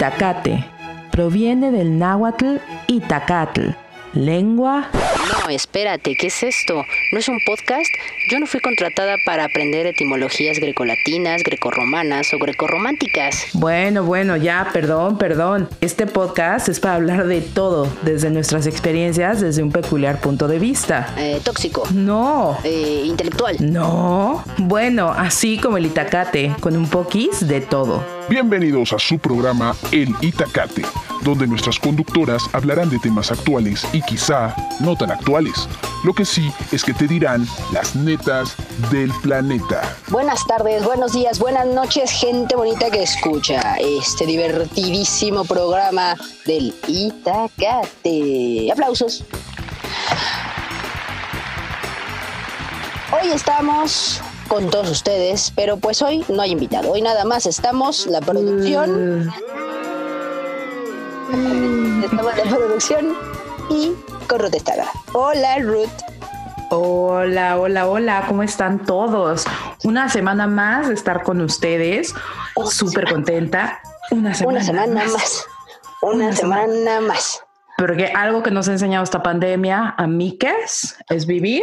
Itacate proviene del náhuatl Itacatl, lengua no, espérate, ¿qué es esto? ¿No es un podcast? Yo no fui contratada para aprender etimologías grecolatinas, grecorromanas o grecorrománticas. Bueno, bueno, ya, perdón, perdón. Este podcast es para hablar de todo, desde nuestras experiencias, desde un peculiar punto de vista. Eh, tóxico. No. Eh, intelectual. No. Bueno, así como el Itacate, con un poquis de todo. Bienvenidos a su programa El Itacate, donde nuestras conductoras hablarán de temas actuales y quizá no tan actuales. Lo que sí es que te dirán las netas del planeta. Buenas tardes, buenos días, buenas noches, gente bonita que escucha este divertidísimo programa del Itacate. Aplausos. Hoy estamos con todos ustedes, pero pues hoy no hay invitado. Hoy nada más estamos la producción. Mm. Estamos la producción y con Ruth Hola, Ruth. Hola, hola, hola, ¿cómo están todos? Una semana más de estar con ustedes, súper contenta. Una semana, más. Una, semana, más. Porque algo que nos ha enseñado esta pandemia a mí que es, es vivir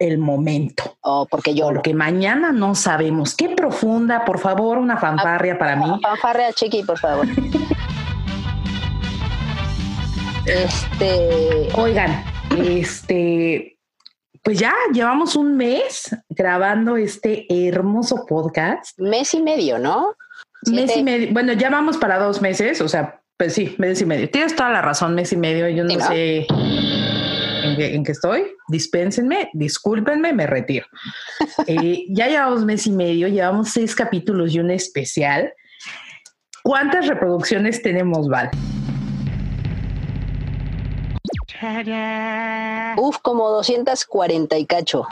el momento. Oh, porque yo. Porque mañana no sabemos. Qué profunda, por favor, una fanfarria para mí. Fanfarria, Chiqui, por favor. Este, oigan, este, pues ya llevamos un mes grabando este hermoso podcast. Mes y medio, ¿no? Mes y medio. Bueno, ya vamos para dos meses, o sea, pues sí, mes y medio. Tienes toda la razón, mes y medio. Yo no, sé en qué, estoy. Dispénsenme, discúlpenme, me retiro. Eh, ya llevamos mes y medio, llevamos seis capítulos y un especial. ¿Cuántas reproducciones tenemos, Val? Uf, como 240 y cacho.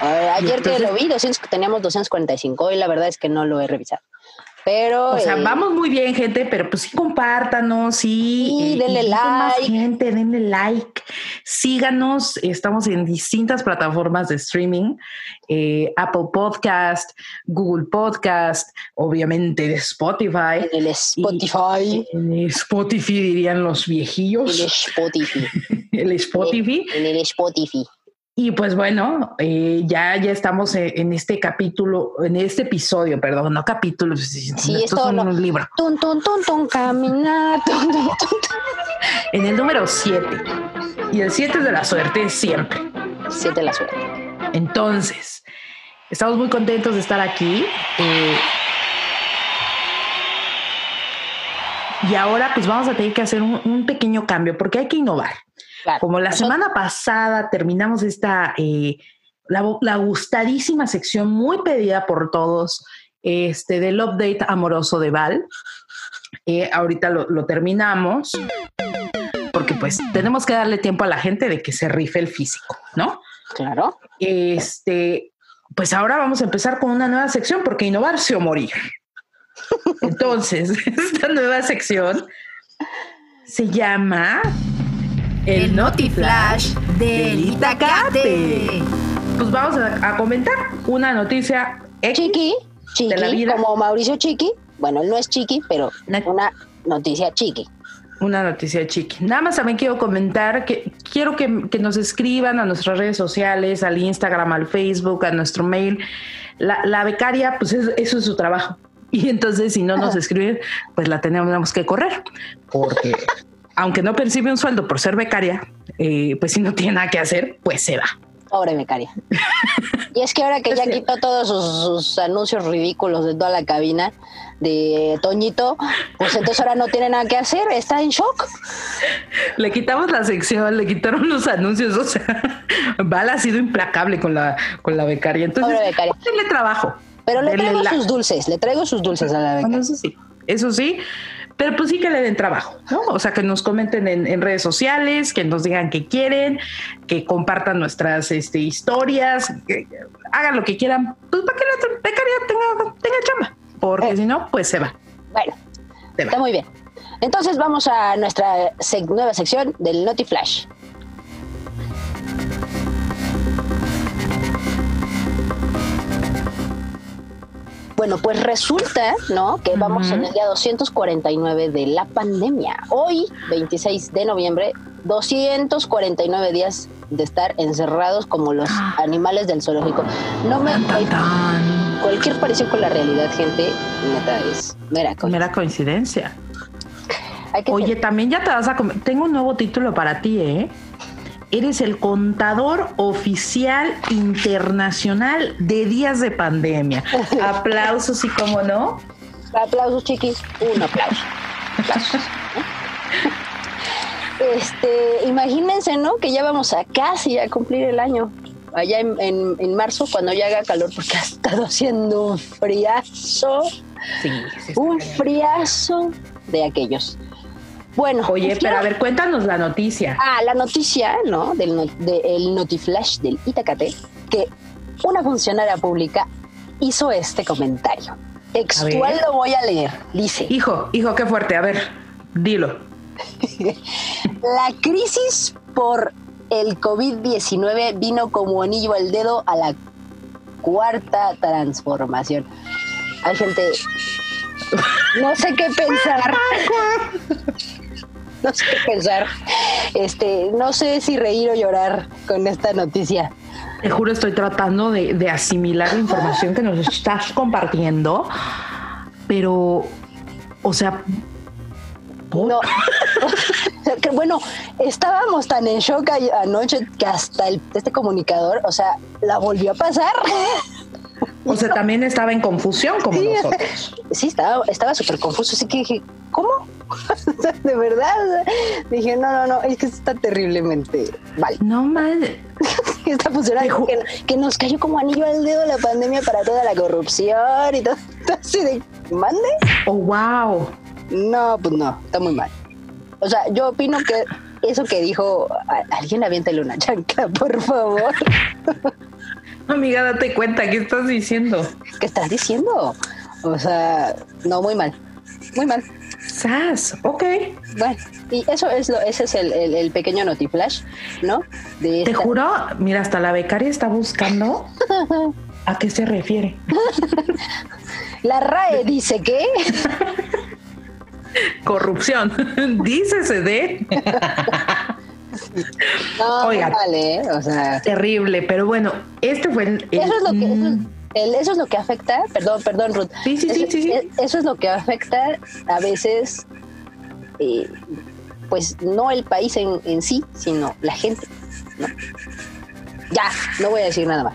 ayer que lo vi, teníamos 245 y la verdad es que no lo he revisado. Pero. O sea, eh, vamos muy bien, gente, pero pues sí, compártanos, sí. Eh, denle like. gente, denle like. Síganos. Estamos en distintas plataformas de streaming: eh, Apple Podcast, Google Podcast, obviamente de Spotify. En el Spotify. en el Spotify dirían los viejillos. El Spotify. el Spotify. En el Spotify. Y pues bueno, eh, ya, ya estamos en este capítulo, en este episodio, perdón, no capítulo, sí, es un libro. Tun, tun, tun, tun, caminar, en el número 7. Y el 7 es de la suerte siempre. 7 de la suerte. Entonces, estamos muy contentos de estar aquí. Eh, y ahora pues vamos a tener que hacer un pequeño cambio porque hay que innovar. Como la semana pasada terminamos esta, eh, la, gustadísima sección muy pedida por todos este, del update amoroso de Val. Eh, ahorita lo, terminamos porque pues tenemos que darle tiempo a la gente de que se rife el físico, ¿no? Claro. Este, pues ahora vamos a empezar con una nueva sección porque innovarse o morir. Entonces, esta nueva sección se llama el Notiflash del Itacate. Pues vamos a, comentar una noticia chiqui, chiqui, como Mauricio Chiqui. Bueno, él no es chiqui, pero una noticia chiqui. Una noticia chiqui. Nada más también quiero comentar que quiero que, nos escriban a nuestras redes sociales, al Instagram, al Facebook, a nuestro mail. La, becaria, pues eso es su trabajo. Y entonces, si no nos escriben, pues la tenemos que correr. Porque aunque no percibe un sueldo por ser becaria, eh, pues si no tiene nada que hacer, pues se va. Pobre becaria. y es que ahora que ya quitó todos sus, anuncios ridículos de toda la cabina de Toñito, pues entonces ahora no tiene nada que hacer, está en shock. Le quitamos la sección, le quitaron los anuncios, o sea, Val ha sido implacable con la, con la becaria. Entonces, Pobre becaria. trabajo. Pero le traigo sus dulces, le traigo sus dulces a la becaria. eso sí, eso sí pero pues sí que le den trabajo, ¿no? O sea, que nos comenten en, redes sociales, que nos digan que quieren, que compartan nuestras este, historias, que hagan lo que quieran, pues para que la becaria tenga, tenga chamba, porque eh. si no, pues se va. Bueno, está muy bien. Entonces vamos a nuestra nueva sección del Notiflash. Bueno, pues resulta, ¿no? Que vamos en el día 249 de la pandemia. Hoy, 26 de noviembre, 249 días de estar encerrados como los ah. animales del zoológico. No me... Cualquier parecido con la realidad, gente, neta, es mera coincidencia. Mera coincidencia. Oye, también ya te vas a... Tengo un nuevo título para ti, ¿eh? Eres el contador oficial internacional de días de pandemia. Aplausos y cómo no. Aplausos, chiquis. Un aplauso. Este, imagínense, ¿no? Que ya vamos a casi a cumplir el año. Allá en, marzo, cuando ya haga calor, porque ha estado haciendo un friazo. Sí, un friazo de aquellos. Bueno. Oye, pues pero a ver, cuéntanos la noticia. Ah, la noticia, ¿no? Del, del Notiflash del Itacate, que una funcionaria pública hizo este comentario. Textual lo voy a leer. Dice. Hijo, hijo, qué fuerte. A ver, dilo. la crisis por el COVID-19 vino como anillo al dedo a la cuarta transformación. Hay gente. No sé qué pensar. no sé qué pensar. Este, no sé si reír o llorar con esta noticia. Te juro, estoy tratando de, asimilar la información que nos estás compartiendo, pero, o sea, no. que bueno, estábamos tan en shock anoche que hasta el, este comunicador, o sea, la volvió a pasar. O sea, también estaba en confusión como nosotros. Sí, estaba estaba súper confuso, así que dije, ¿cómo? de verdad. Dije, no, no, no, es que está terriblemente mal. No mal. Esta funcionaria que, que, nos cayó como anillo al dedo la pandemia para toda la corrupción y todo. Así de, ¿mande? Oh, wow. No, pues no, está muy mal. O sea, yo opino que eso que dijo, alguien aviéntale una chanca, por favor. Amiga, date cuenta, ¿qué estás diciendo? ¿Qué estás diciendo? O sea, no, muy mal. Muy mal. Sas, ok. Bueno, y eso es lo, ese es el, el, pequeño notiflash, ¿no? Te juro, mira, hasta la becaria está buscando a qué se refiere. la RAE dice que. Corrupción, dícese de. No, vale, ¿eh? o sea. Terrible, pero bueno, este fue el. eso, es lo que, eso, es lo que afecta, perdón, perdón, Ruth. Sí, sí, sí, sí, Eso es lo que afecta a veces, eh, pues no el país en, en sí, sino la gente. Ya, no voy a decir nada más.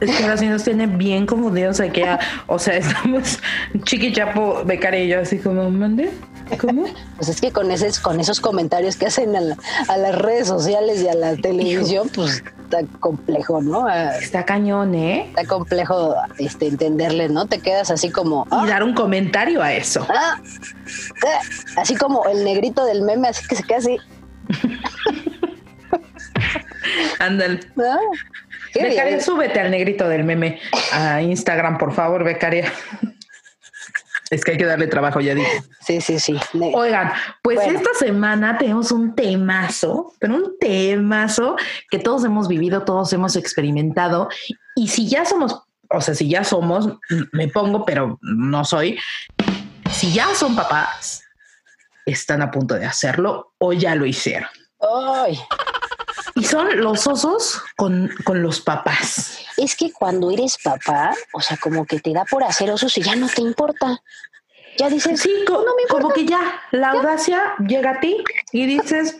Es que ahora sí nos tiene bien confundidos aquí. o sea, estamos Chiqui Chapo, yo así como, ¿mande? ¿Cómo? Pues es que con, ese, con esos comentarios que hacen a, las redes sociales y a la televisión, pues está complejo, ¿no? Ah, está cañón, ¿eh? Está complejo este, entenderles, ¿no? Te quedas así como... Y dar un comentario a eso. Ah, ah, así como el negrito del meme, así que se queda así. Ándale. Becaria, súbete al negrito del meme a Instagram, por favor, Becaria. Es que hay que darle trabajo, ya dije. Sí, sí, sí. Oigan, pues esta semana tenemos un temazo, pero un temazo que todos hemos vivido, todos hemos experimentado. Y si ya somos, o sea, si ya somos, me pongo, pero no soy. Si ya son papás, están a punto de hacerlo o ya lo hicieron. Ay. Y son los osos con, los papás. Es que cuando eres papá, o sea, como que te da por hacer osos y ya no te importa. Ya dices, sí, como, no me como que ya la audacia llega a ti y dices,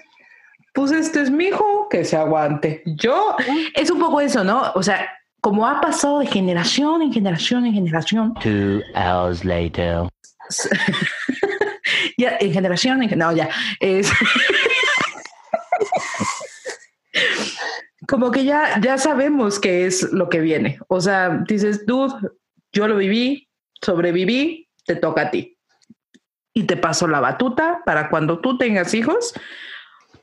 pues este es mi hijo, que se aguante. Yo, es un poco eso, ¿no? O sea, como ha pasado de generación en generación en generación. Two hours later. ya, en generación, en, no, ya. Es, como que ya, ya sabemos qué es lo que viene. O sea, dices, dude, yo lo viví, sobreviví, te toca a ti. Y te paso la batuta para cuando tú tengas hijos,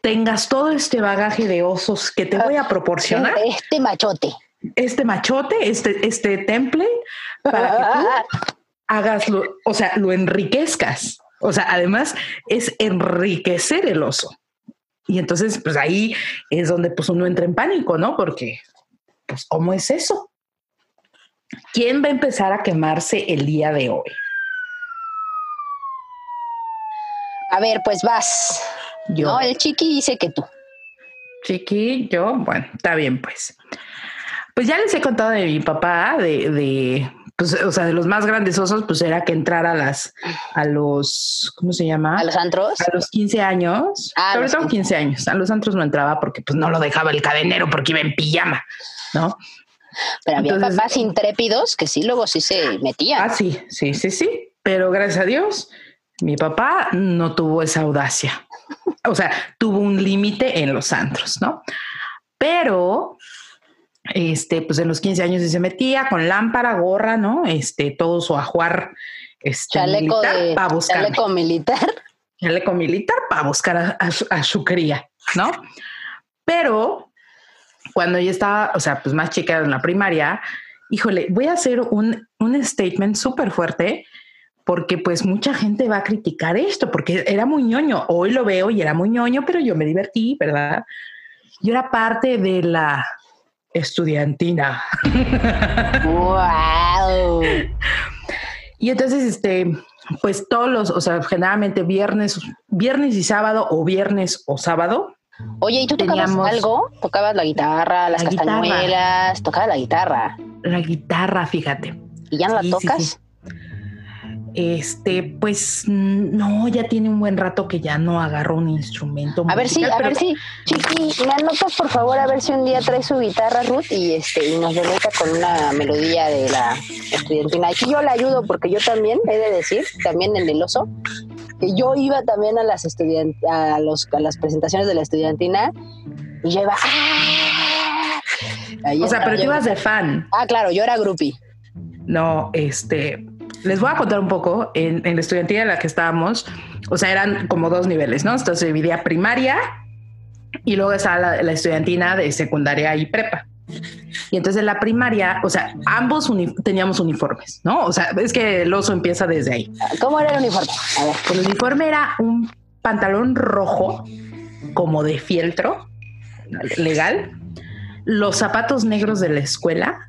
tengas todo este bagaje de osos que te voy a proporcionar. Este machote. Este machote, este, este temple, para que tú hagas, lo, o sea, lo enriquezcas. O sea, además es enriquecer el oso. Y entonces, pues ahí es donde pues uno entra en pánico, ¿no? Porque, pues, ¿cómo es eso? ¿Quién va a empezar a quemarse el día de hoy? A ver, pues vas. Yo. No, el chiqui dice que tú. Chiqui, yo, bueno, está bien, pues. Pues ya les he contado de mi papá, de, de pues, o sea, de los más grandes osos, pues era que entrara a las, a los, ¿cómo se llama? A los antros. A los 15 años. Ah, sobre todo 15 años. A los antros no entraba porque pues no lo dejaba el cadenero porque iba en pijama, ¿no? Pero había papás intrépidos que sí, luego sí se metían. Ah, sí, sí, sí, sí. Pero gracias a Dios, mi papá no tuvo esa audacia. O sea, tuvo un límite en los antros, ¿no? Pero, este, pues en los 15 años se metía con lámpara, gorra, ¿no? Este, todo su ajuar este, chaleco militar para buscar. Chaleco militar. Chaleco militar para buscar a, su, cría, ¿no? Pero cuando yo estaba, o sea, pues más chica en la primaria, híjole, voy a hacer un, un statement súper fuerte porque pues mucha gente va a criticar esto, porque era muy ñoño. Hoy lo veo y era muy ñoño, pero yo me divertí, ¿verdad? Yo era parte de la estudiantina. ¡Wow! y entonces, este, pues todos los, o sea, generalmente viernes, viernes y sábado o viernes o sábado. Oye, ¿y tú tocabas algo? ¿Tocabas la guitarra, las castañuelas? ¿Tocabas la guitarra? La guitarra, fíjate. ¿Y ya no la tocas? Este, pues no, ya tiene un buen rato que ya no agarro un instrumento. A ver si, a ver si, Chiqui, me anotas por favor a ver si un día trae su guitarra Ruth y este y nos deleita con una melodía de la estudiantina. Aquí yo la ayudo porque yo también he de decir, también en el oso, que yo iba también a las estudiant a los a las presentaciones de la estudiantina y yo iba ¡ah! o sea, pero tú ibas de fan. Ah, claro, yo era groupie. No, este, les voy a contar un poco en, la estudiantina en la que estábamos. O sea, eran como dos niveles, ¿no? Entonces se dividía primaria y luego estaba la, estudiantina de secundaria y prepa. Y entonces en la primaria, o sea, ambos teníamos uniformes, ¿no? O sea, es que el oso empieza desde ahí. ¿Cómo era el uniforme? A ver. El uniforme era un pantalón rojo, como de fieltro, legal, los zapatos negros de la escuela,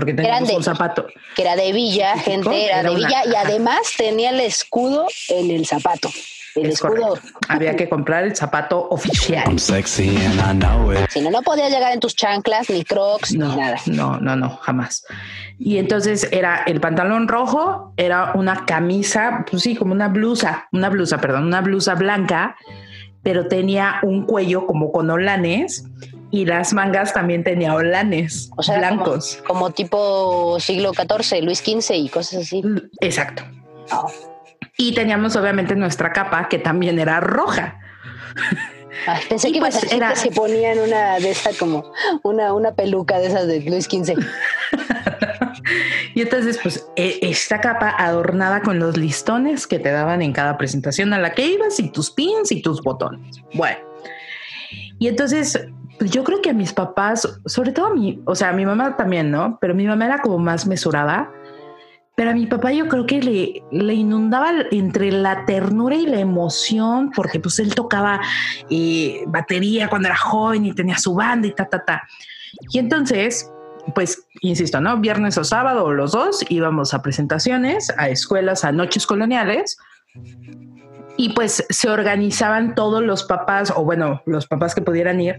porque teníamos un zapato. Que era de villa, gente era, de villa y además tenía el escudo en el zapato. El escudo. Había que comprar el zapato oficial. Si no, no podías llegar en tus chanclas, ni crocs, ni nada. No, no, no, jamás. Y entonces era el pantalón rojo, era una camisa, pues sí, como una blusa, una blusa, perdón, una blusa blanca, pero tenía un cuello como con olanes y las mangas también tenía holanes blancos. Como, tipo siglo XIV, Luis XV y cosas así. Mm, exacto. Ah. Y teníamos obviamente nuestra capa que también era roja. pensé que pues era... se ponían una de esta como una, una peluca de esas de Luis XV. y entonces, pues, e, esta capa adornada con los listones que te daban en cada presentación a la que ibas y tus pins y tus botones. Bueno, y entonces pues yo creo que a mis papás, sobre todo a mí, o sea, a mi mamá también, ¿no? Pero mi mamá era como más mesurada. Pero a mi papá yo creo que le, le inundaba entre la ternura y la emoción, porque pues él tocaba eh, batería cuando era joven y tenía su banda y ta, ta, ta. Y entonces, pues, insisto, ¿no? Viernes o sábado los dos íbamos a presentaciones, a escuelas, a noches coloniales y pues se organizaban todos los papás, o bueno, los papás que pudieran ir,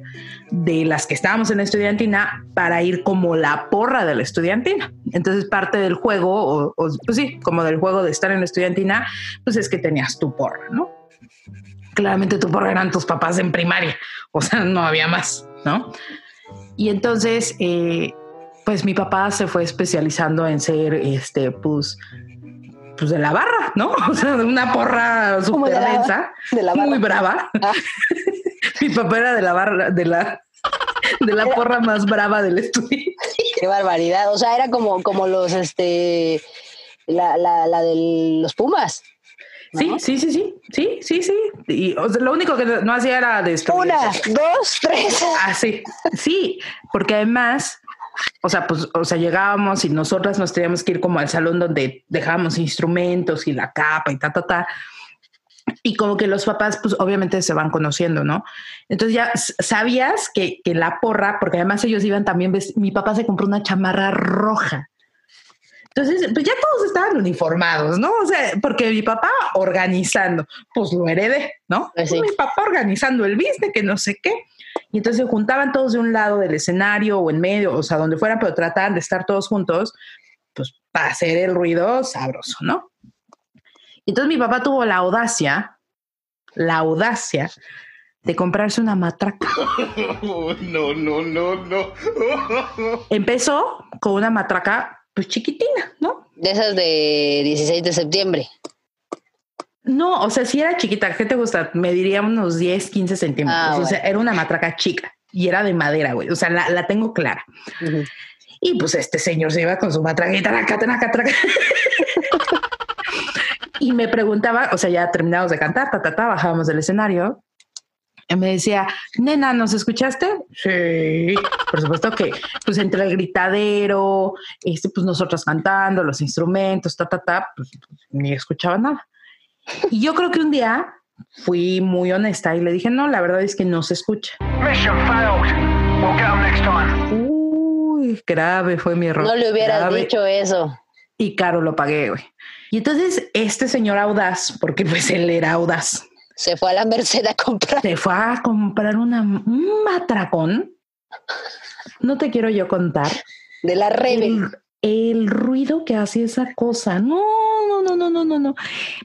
de las que estábamos en la estudiantina, para ir como la porra de la estudiantina. Entonces parte del juego, o, pues sí, como del juego de estar en la estudiantina, pues es que tenías tu porra, ¿no? Claramente tu porra eran tus papás en primaria, o sea, no había más, ¿no? Y entonces, eh, pues mi papá se fue especializando en ser, este, pues, pues de la barra, ¿no? O sea, de una porra súper densa, de la muy brava. Ah. Mi papá era de la barra, de la, de la porra más brava del estudio. Qué barbaridad. O sea, era como, como los, este, la, la, la de los Pumas. Sí, sí, sí, sí, sí, sí, sí. Y lo único que no hacía era de Una, dos, tres. Ah, sí, sí, porque además o sea, pues, o sea, llegábamos y nosotras nos teníamos que ir como al salón donde dejábamos instrumentos y la capa y ta, ta, ta. y como que los papás, pues obviamente se van conociendo, ¿no? Entonces ya sabías que, que la porra, porque además ellos iban también, mi papá se compró una chamarra roja. Entonces, pues ya todos estaban uniformados, ¿no? O sea, porque mi papá organizando, pues lo heredé, ¿no? Pues mi papá organizando el business, que no sé qué. Y entonces se juntaban todos de un lado del escenario o en medio, o sea, donde fueran, pero trataban de estar todos juntos, pues para hacer el ruido sabroso, ¿no? Entonces mi papá tuvo la audacia, la audacia de comprarse una matraca. No, no, no, no. Empezó con una matraca pues chiquitina, ¿no? De esas de 16 de septiembre. No, o sea, si era chiquita, ¿qué te gusta? Me diría unos 10, 15 centímetros. Ah, o sea, era una matraca chica y era de madera, güey. O sea, la, tengo clara. Y pues este señor se iba con su matraquita, traca, traca, traca. y me preguntaba, o sea, ya terminamos de cantar, ta, ta, ta, bajábamos del escenario. Y me decía, nena, ¿nos escuchaste? Sí, por supuesto que, pues entre el gritadero, este, pues nosotros cantando, los instrumentos, ta, ta, ta, pues, ni escuchaba nada. Y yo creo que un día fui muy honesta y le dije, no, la verdad es que no se escucha. Uy, grave fue mi error. No le hubieras dicho eso. Y caro lo pagué, güey. Y entonces este señor audaz, porque pues él era audaz. Se fue a la Merced a comprar. Se fue a comprar una, un matracón. No te quiero yo contar. De la Rebe. El, ruido que hacía esa cosa. No, no, no, no, no, no, no.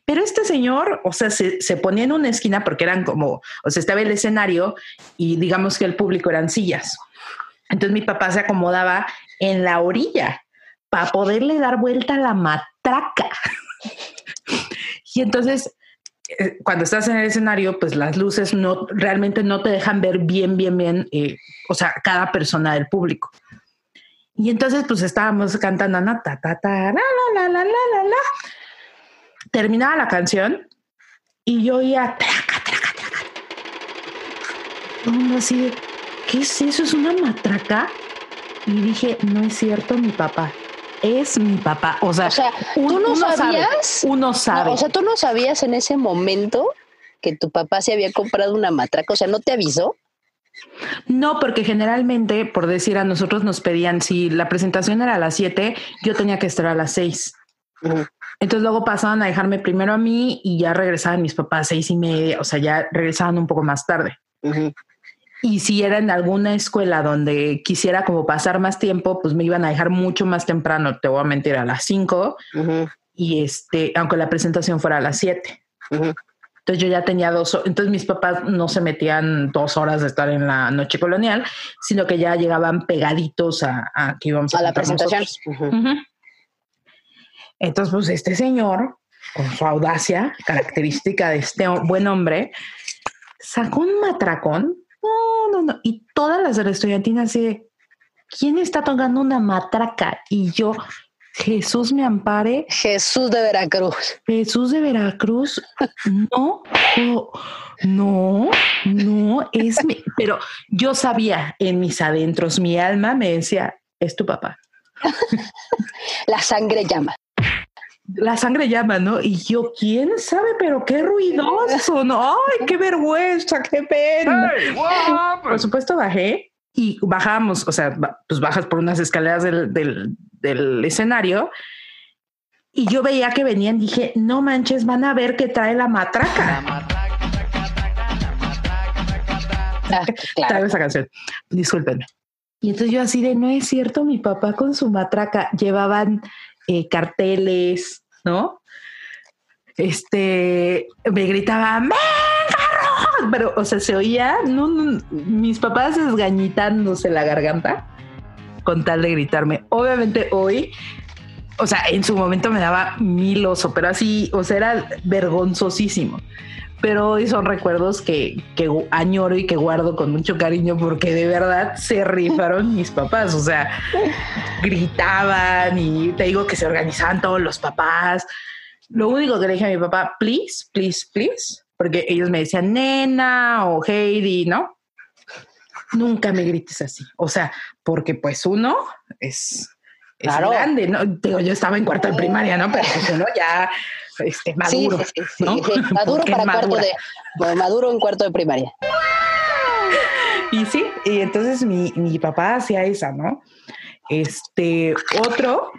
Pero este señor, o sea, se, se ponía en una esquina porque eran como, o sea, estaba el escenario y digamos que el público eran sillas. Entonces mi papá se acomodaba en la orilla para poderle dar vuelta a la matraca. y entonces, eh, cuando estás en el escenario, pues las luces no realmente no te dejan ver bien, bien, bien, eh, o sea, cada persona del público. Y entonces, pues estábamos cantando, na, ta, ta, ta, la, la, la, la, la, la. Terminaba la canción y yo oía traca, traca, traca. así ¿qué es eso? ¿Es una matraca? Y dije, no es cierto, mi papá es mi papá. O sea, tú no sabías. uno sabe. o sea, tú no sabías en ese momento que tu papá se había comprado una matraca. O sea, ¿no te avisó? No, porque generalmente, por decir a nosotros nos pedían, si la presentación era a las 7, yo tenía que estar a las 6. Entonces luego pasaban a dejarme primero a mí y ya regresaban mis papás a seis y media, o sea, ya regresaban un poco más tarde. Y si era en alguna escuela donde quisiera como pasar más tiempo, pues me iban a dejar mucho más temprano, te voy a mentir, a las 5. Y este, aunque la presentación fuera a las 7. Entonces yo ya tenía dos, entonces mis papás no se metían dos horas de estar en la noche colonial, sino que ya llegaban pegaditos a, que íbamos a, a la presentación. Entonces, pues este señor, con su audacia característica de este buen hombre, sacó un matracón no, no, no. Y todas las estudiantinas así ¿quién está tocando una matraca? Y yo, Jesús me ampare. Jesús de Veracruz. Jesús de Veracruz. No, no, no, es mi, pero yo sabía en mis adentros, mi alma me decía, es tu papá. La sangre llama la sangre llama, ¿no? Y yo, ¿quién sabe? Pero qué ruidoso, ¿no? ¡Ay, qué vergüenza, qué pena! por supuesto bajé y bajamos, o sea, pues bajas por unas escaleras del, del, escenario y yo veía que venían, dije, no manches, van a ver que trae la matraca. Ah, claro. esa canción, discúlpenme. Y entonces yo así de, no es cierto, mi papá con su matraca llevaban eh, carteles, ¿no? Este, me gritaban, pero, o sea, se oía, mis papás desgañitándose la garganta con tal de gritarme. Obviamente hoy, o sea, en su momento me daba mil oso, pero así, o sea, era vergonzosísimo pero hoy son recuerdos que, añoro y que guardo con mucho cariño porque de verdad se rifaron mis papás, o sea, gritaban y te digo que se organizaban todos los papás. Lo único que le dije a mi papá, please, please, please, porque ellos me decían nena o Heidi, ¿no? Nunca me grites así. O sea, porque pues uno es es grande, ¿no? Digo, yo estaba en cuarto de primaria, ¿no? Pero pues uno ya este, maduro. Sí, sí, ¿no? Maduro para cuarto de, maduro en cuarto de primaria. Y sí, y entonces mi, mi papá hacía esa, ¿no? Este, otro,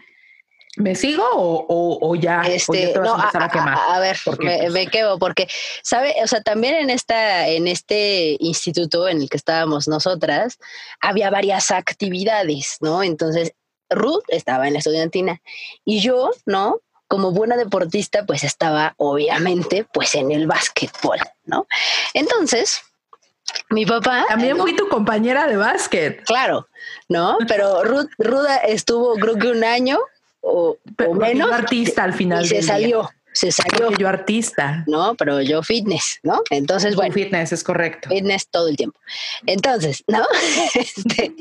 ¿Me sigo o, o, ya, este, no, a, ver, me, me, quedo porque, ¿sabe? O sea, también en, esta, en este instituto en el que estábamos nosotras, había varias actividades, ¿no? Entonces, Ruth estaba en la estudiantina y yo, ¿no? Como buena deportista, pues estaba obviamente pues en el básquetbol, ¿no? Entonces, mi papá. También fui tu compañera de básquet. Claro, ¿no? Pero Ruth, Ruda estuvo creo que un año o, menos. artista al final. Y se salió, se salió. yo artista. No, pero yo fitness, ¿no? Entonces, bueno. Fitness, es correcto. Fitness todo el tiempo. Entonces, ¿no? Este,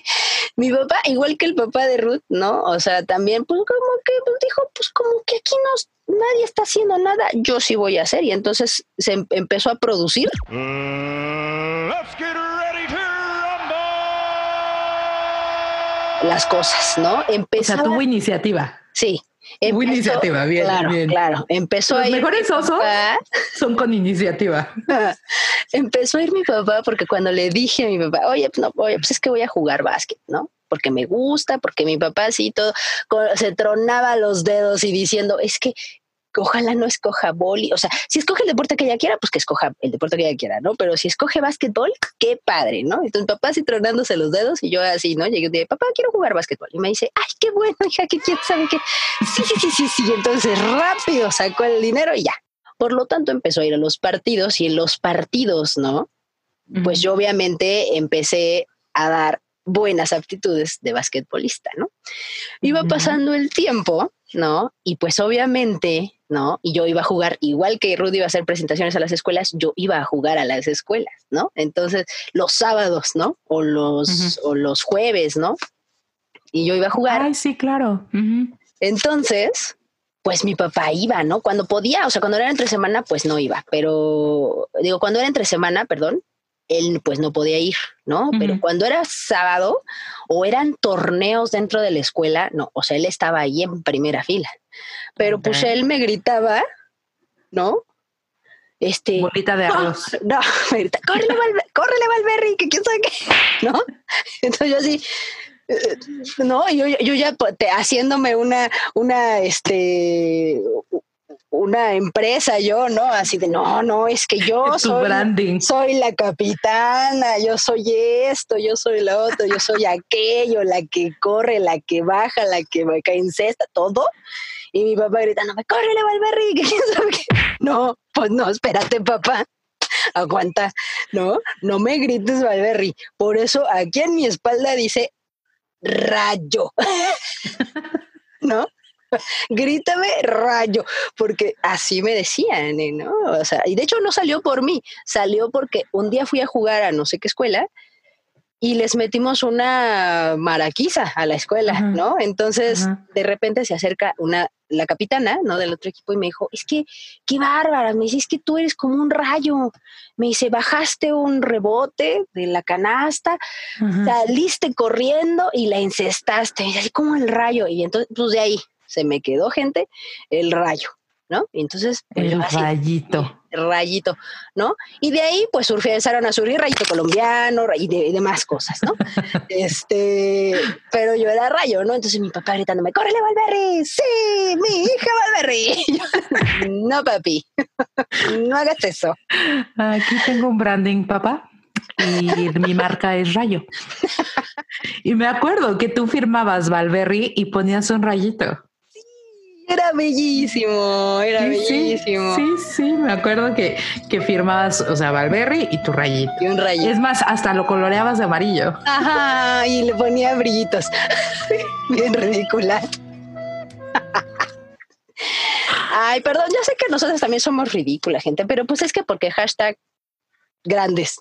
mi papá, igual que el papá de Ruth, ¿no? O sea, también, pues como que pues, dijo, pues como que aquí no, nadie está haciendo nada, yo sí voy a hacer. Y entonces se em, empezó a producir. Mm, las cosas, ¿no? Empezó. O sea, tuvo iniciativa. Sí. Empezó, iniciativa, bien, claro, bien. Claro, empezó Los mejores osos son con iniciativa. empezó a ir mi papá porque cuando le dije a mi papá, oye, no, oye, pues es que voy a jugar básquet, ¿no? Porque me gusta, porque mi papá así todo se tronaba los dedos y diciendo, es que ojalá no escoja boli, o sea, si escoge el deporte que ella quiera, pues que escoja el deporte que ella quiera, ¿no? Pero si escoge básquetbol, qué padre, ¿no? Entonces papá así tronándose los dedos y yo así, ¿no? Llegué y dije, papá, quiero jugar básquetbol. Y me dice, ay, qué bueno, hija, que quién sabe qué. Sí, sí, sí, sí, sí. Entonces rápido sacó el dinero y ya. Por lo tanto, empezó a ir a los partidos y en los partidos, ¿no? Pues yo obviamente empecé a dar buenas aptitudes de basquetbolista, ¿no? Iba pasando el tiempo, ¿no? Y pues obviamente ¿no? Y yo iba a jugar, igual que Rudy iba a hacer presentaciones a las escuelas, yo iba a jugar a las escuelas, ¿no? Entonces, los sábados, ¿no? O los, o los jueves, ¿no? Y yo iba a jugar. Ay, sí, claro. Entonces, pues mi papá iba, ¿no? Cuando podía, o sea, cuando era entre semana, pues no iba, pero digo, cuando era entre semana, perdón, él pues no podía ir, ¿no? Pero cuando era sábado o eran torneos dentro de la escuela, no, o sea, él estaba ahí en primera fila. Pero pues él me gritaba, ¿no? Este. Bolita de arroz. No, me grita, córrele, córrele, Valverri, que quién sabe qué, ¿no? Entonces yo así, eh, no, yo, yo ya pues, haciéndome una, una, este, una empresa yo, ¿no? Así de, no, no, es que yo soy, soy la capitana, yo soy esto, yo soy lo otro, yo soy aquello, la que corre, la que baja, la que me cae en cesta, todo. Y mi papá gritándome, córrele, Valverri, que quién sabe qué. No, pues no, espérate, papá. Aguanta, no, no me grites, Valverri. Por eso aquí en mi espalda dice rayo. ¿No? Grítame rayo, porque así me decían, ¿no? O sea, y de hecho no salió por mí, salió porque un día fui a jugar a no sé qué escuela y les metimos una maraquiza a la escuela, ¿no? Entonces, de repente se acerca una, la capitana, ¿no? Del otro equipo y me dijo, es que, qué bárbara, me dice, es que tú eres como un rayo. Me dice, bajaste un rebote de la canasta, saliste corriendo y la incestaste. Me dice, así como el rayo. Y entonces, pues de ahí, se me quedó gente el rayo, ¿no? Y entonces... Pues, el rayito. rayito, ¿no? Y de ahí, pues empezaron a surgir rayito colombiano y, de, demás cosas, ¿no? este, pero yo era rayo, ¿no? Entonces mi papá gritándome, ¡córrele, Valverri! ¡Sí, mi hija Valverri! no, papi, no hagas eso. Aquí tengo un branding, papá y mi marca es Rayo. Y me acuerdo que tú firmabas Valverri y ponías un rayito. Era bellísimo, era bellísimo. Sí, sí, me acuerdo que, que firmabas, o sea, Valberry y tu rayito. Y un rayito. Es más, hasta lo coloreabas de amarillo. Ajá, y le ponía brillitos. Bien ridícula. Ay, perdón, ya sé que nosotros también somos ridícula, gente, pero pues es que porque hashtag grandes.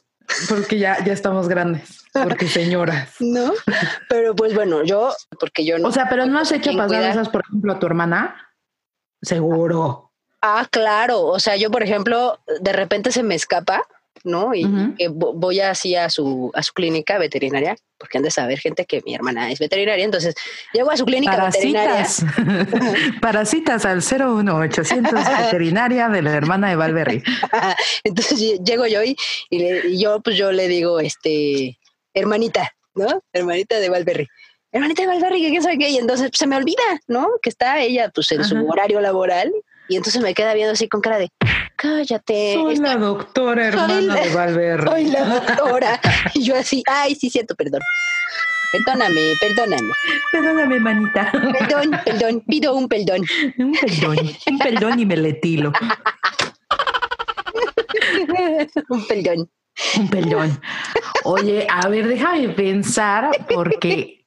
Porque ya, ya estamos grandes, porque señoras. No, pero pues bueno, yo, porque yo no. O sea, pero no has hecho pasar esas, por ejemplo, a tu hermana. Seguro. Ah, claro. O sea, yo, por ejemplo, de repente se me escapa, ¿no? Y que voy así a su, a su clínica veterinaria, porque han de saber gente que mi hermana es veterinaria, entonces llego a su clínica veterinaria. Parasitas al 01800 veterinaria de la hermana de Valverri. entonces llego yo y, y, yo, pues yo le digo, este, hermanita, ¿no? Hermanita de Valverri hermanita de Valverri, que qué sabe qué, y entonces pues, se me olvida, ¿no? Que está ella pues en su horario laboral y entonces me queda viendo así con cara de, cállate. Soy la doctora hermana de Valverde. Soy la doctora. y yo así, ay, sí, siento perdón. Perdóname, perdóname. Perdóname, manita. Perdón, perdón, pido un perdón. Un perdón, un perdón y me letilo. un perdón. Un perdón. Oye, a ver, déjame pensar porque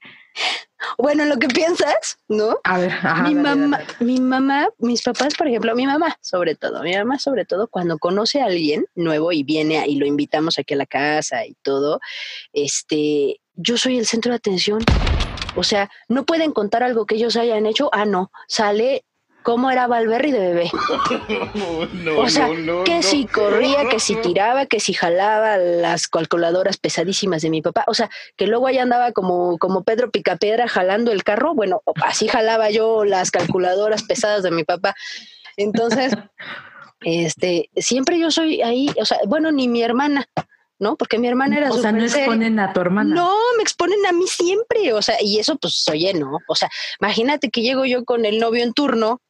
bueno, lo que piensas, ¿no? A ver, mi mamá, mi mamá, mis papás, por ejemplo, mi mamá, sobre todo, mi mamá, sobre todo, cuando conoce a alguien nuevo y viene y lo invitamos aquí a la casa y todo, este, yo soy el centro de atención. O sea, no pueden contar algo que ellos hayan hecho. Ah, no, sale cómo era Valverri de bebé. o sea, que si corría, que si tiraba, que si jalaba las calculadoras pesadísimas de mi papá. O sea, que luego ahí andaba como, como Pedro Picapedra jalando el carro. Bueno, así jalaba yo las calculadoras pesadas de mi papá. Entonces, este, siempre yo soy ahí, o sea, bueno, ni mi hermana. ¿no? Porque mi hermana era... O sea, no exponen a tu hermana. No, me exponen a mí siempre, o sea, y eso pues oye, ¿no? O sea, imagínate que llego yo con el novio en turno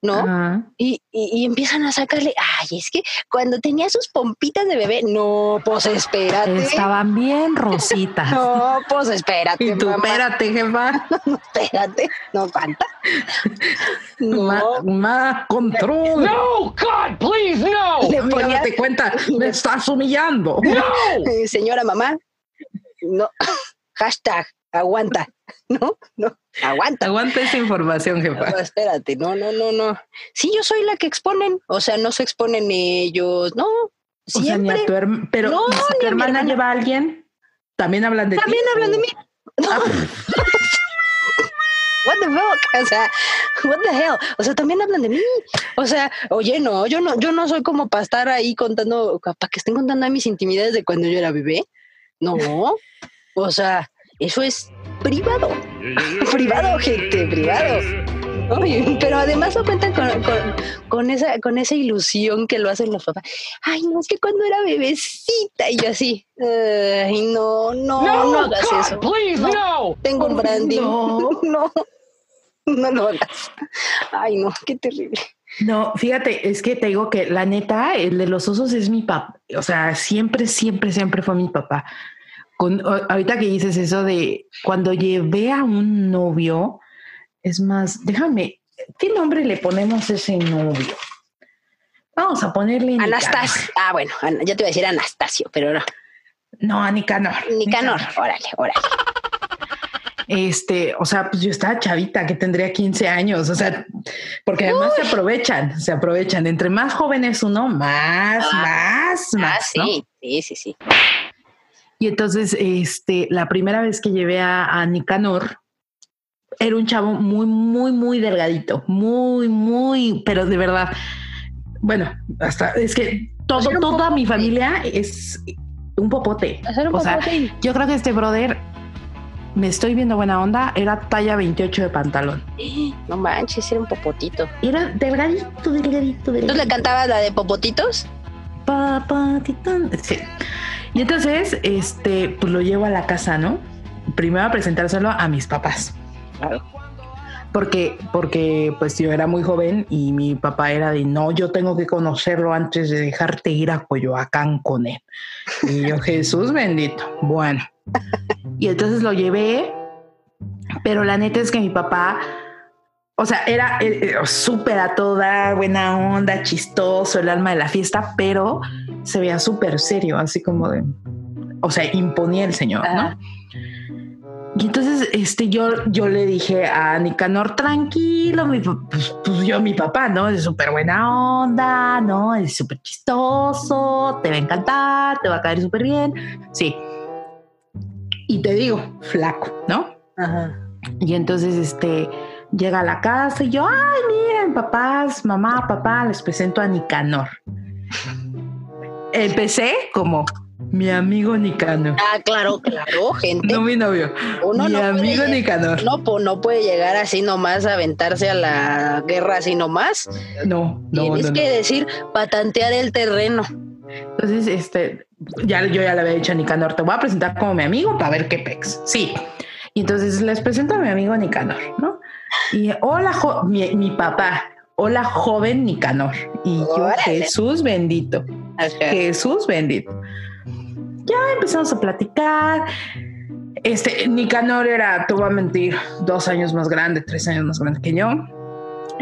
¿no? Y, y, empiezan a sacarle, ay, es que cuando tenía sus pompitas de bebé, no, pues espérate. Estaban bien rositas. no, pues espérate. Y tú, espérate, jefa. no, espérate, no falta. No. Más control. No, God, please, no. Le ponía, cuenta, me estás humillando. No. Señora mamá, no. Hashtag, aguanta. No, no, aguanta. Aguanta esa información, jefa. No, espérate, no, no, no, no. Sí, yo soy la que exponen, o sea, no se exponen ellos, no. Siempre. pero no, si tu hermana lleva a alguien, también hablan de ti. También hablan de mí. Ah. what the fuck, o sea, what the hell, o sea, también hablan de mí, o sea, oye, no, yo no, yo no soy como para estar ahí contando, para que estén contando mis intimidades de cuando yo era bebé, no, o sea, eso es privado. privado, gente, privado. pero además lo cuentan con, esa, con esa ilusión que lo hacen los papás. Ay, no, es que cuando era bebecita y yo así, ay, no, no, no, hagas eso. no, Tengo un branding. No. no, no lo hagas. Ay, no, qué terrible. No, fíjate, es que te digo que la neta, el de los osos es mi papá. O sea, siempre, siempre, siempre fue mi papá ahorita que dices eso de cuando llevé a un novio, es más, déjame, ¿qué nombre le ponemos a ese novio? Vamos a ponerle Anastasio. Ah, bueno, ya te iba a decir Anastasio, pero no. No, a Nicanor. Nicanor, órale, órale. Este, o sea, pues yo estaba chavita que tendría 15 años, o sea, porque además se aprovechan, se aprovechan. Entre más jóvenes uno, más, ah, más, ah, más. sí, sí, sí, sí. Y entonces, este, la primera vez que llevé a, Nicanor, era un chavo muy, muy, muy delgadito, muy, muy, pero de verdad, bueno, hasta es que todo, toda mi familia es un popote. o sea, yo creo que este brother, me estoy viendo buena onda, era talla 28 de pantalón. No manches, era un popotito. Era delgadito, delgadito, delgadito. ¿Tú le cantabas la de popotitos? Papatito. Sí. Y entonces, este, pues lo llevo a la casa, ¿no? Primero a presentárselo a mis papás. Claro. Porque, porque pues yo era muy joven y mi papá era de no, yo tengo que conocerlo antes de dejarte ir a Coyoacán con él. Y yo, Jesús bendito. Bueno. Y entonces lo llevé, pero la neta es que mi papá, o sea, era eh, eh, súper a toda, buena onda, chistoso, el alma de la fiesta, pero se veía súper serio, así como de, o sea, imponía el señor, ¿no? Y entonces, este, yo, yo le dije a Nicanor, tranquilo, pues, pues, yo, mi papá, ¿no? Es súper buena onda, ¿no? Es súper chistoso, te va a encantar, te va a caer súper bien. Sí. Y te digo, flaco, ¿no? Ajá. Y entonces, este, llega a la casa y yo, ay, miren, papás, mamá, papá, les presento a Nicanor. Empecé como mi amigo Nicanor. Ah, claro, claro, gente. No mi novio. mi amigo Nicanor. No, pues no puede llegar así nomás a aventarse a la guerra así nomás. No, no. Tienes que decir patantear el terreno. Entonces, este, ya yo ya le había dicho a Nicanor, te voy a presentar como mi amigo para ver qué pex. Sí. Y entonces les presento a mi amigo Nicanor, ¿no? Y hola, mi, mi papá, hola joven Nicanor. Y yo, Jesús bendito. Jesús bendito. Ya empezamos a platicar. Este, Nicanor era, te voy a mentir, dos años más grande, tres años más grande que yo.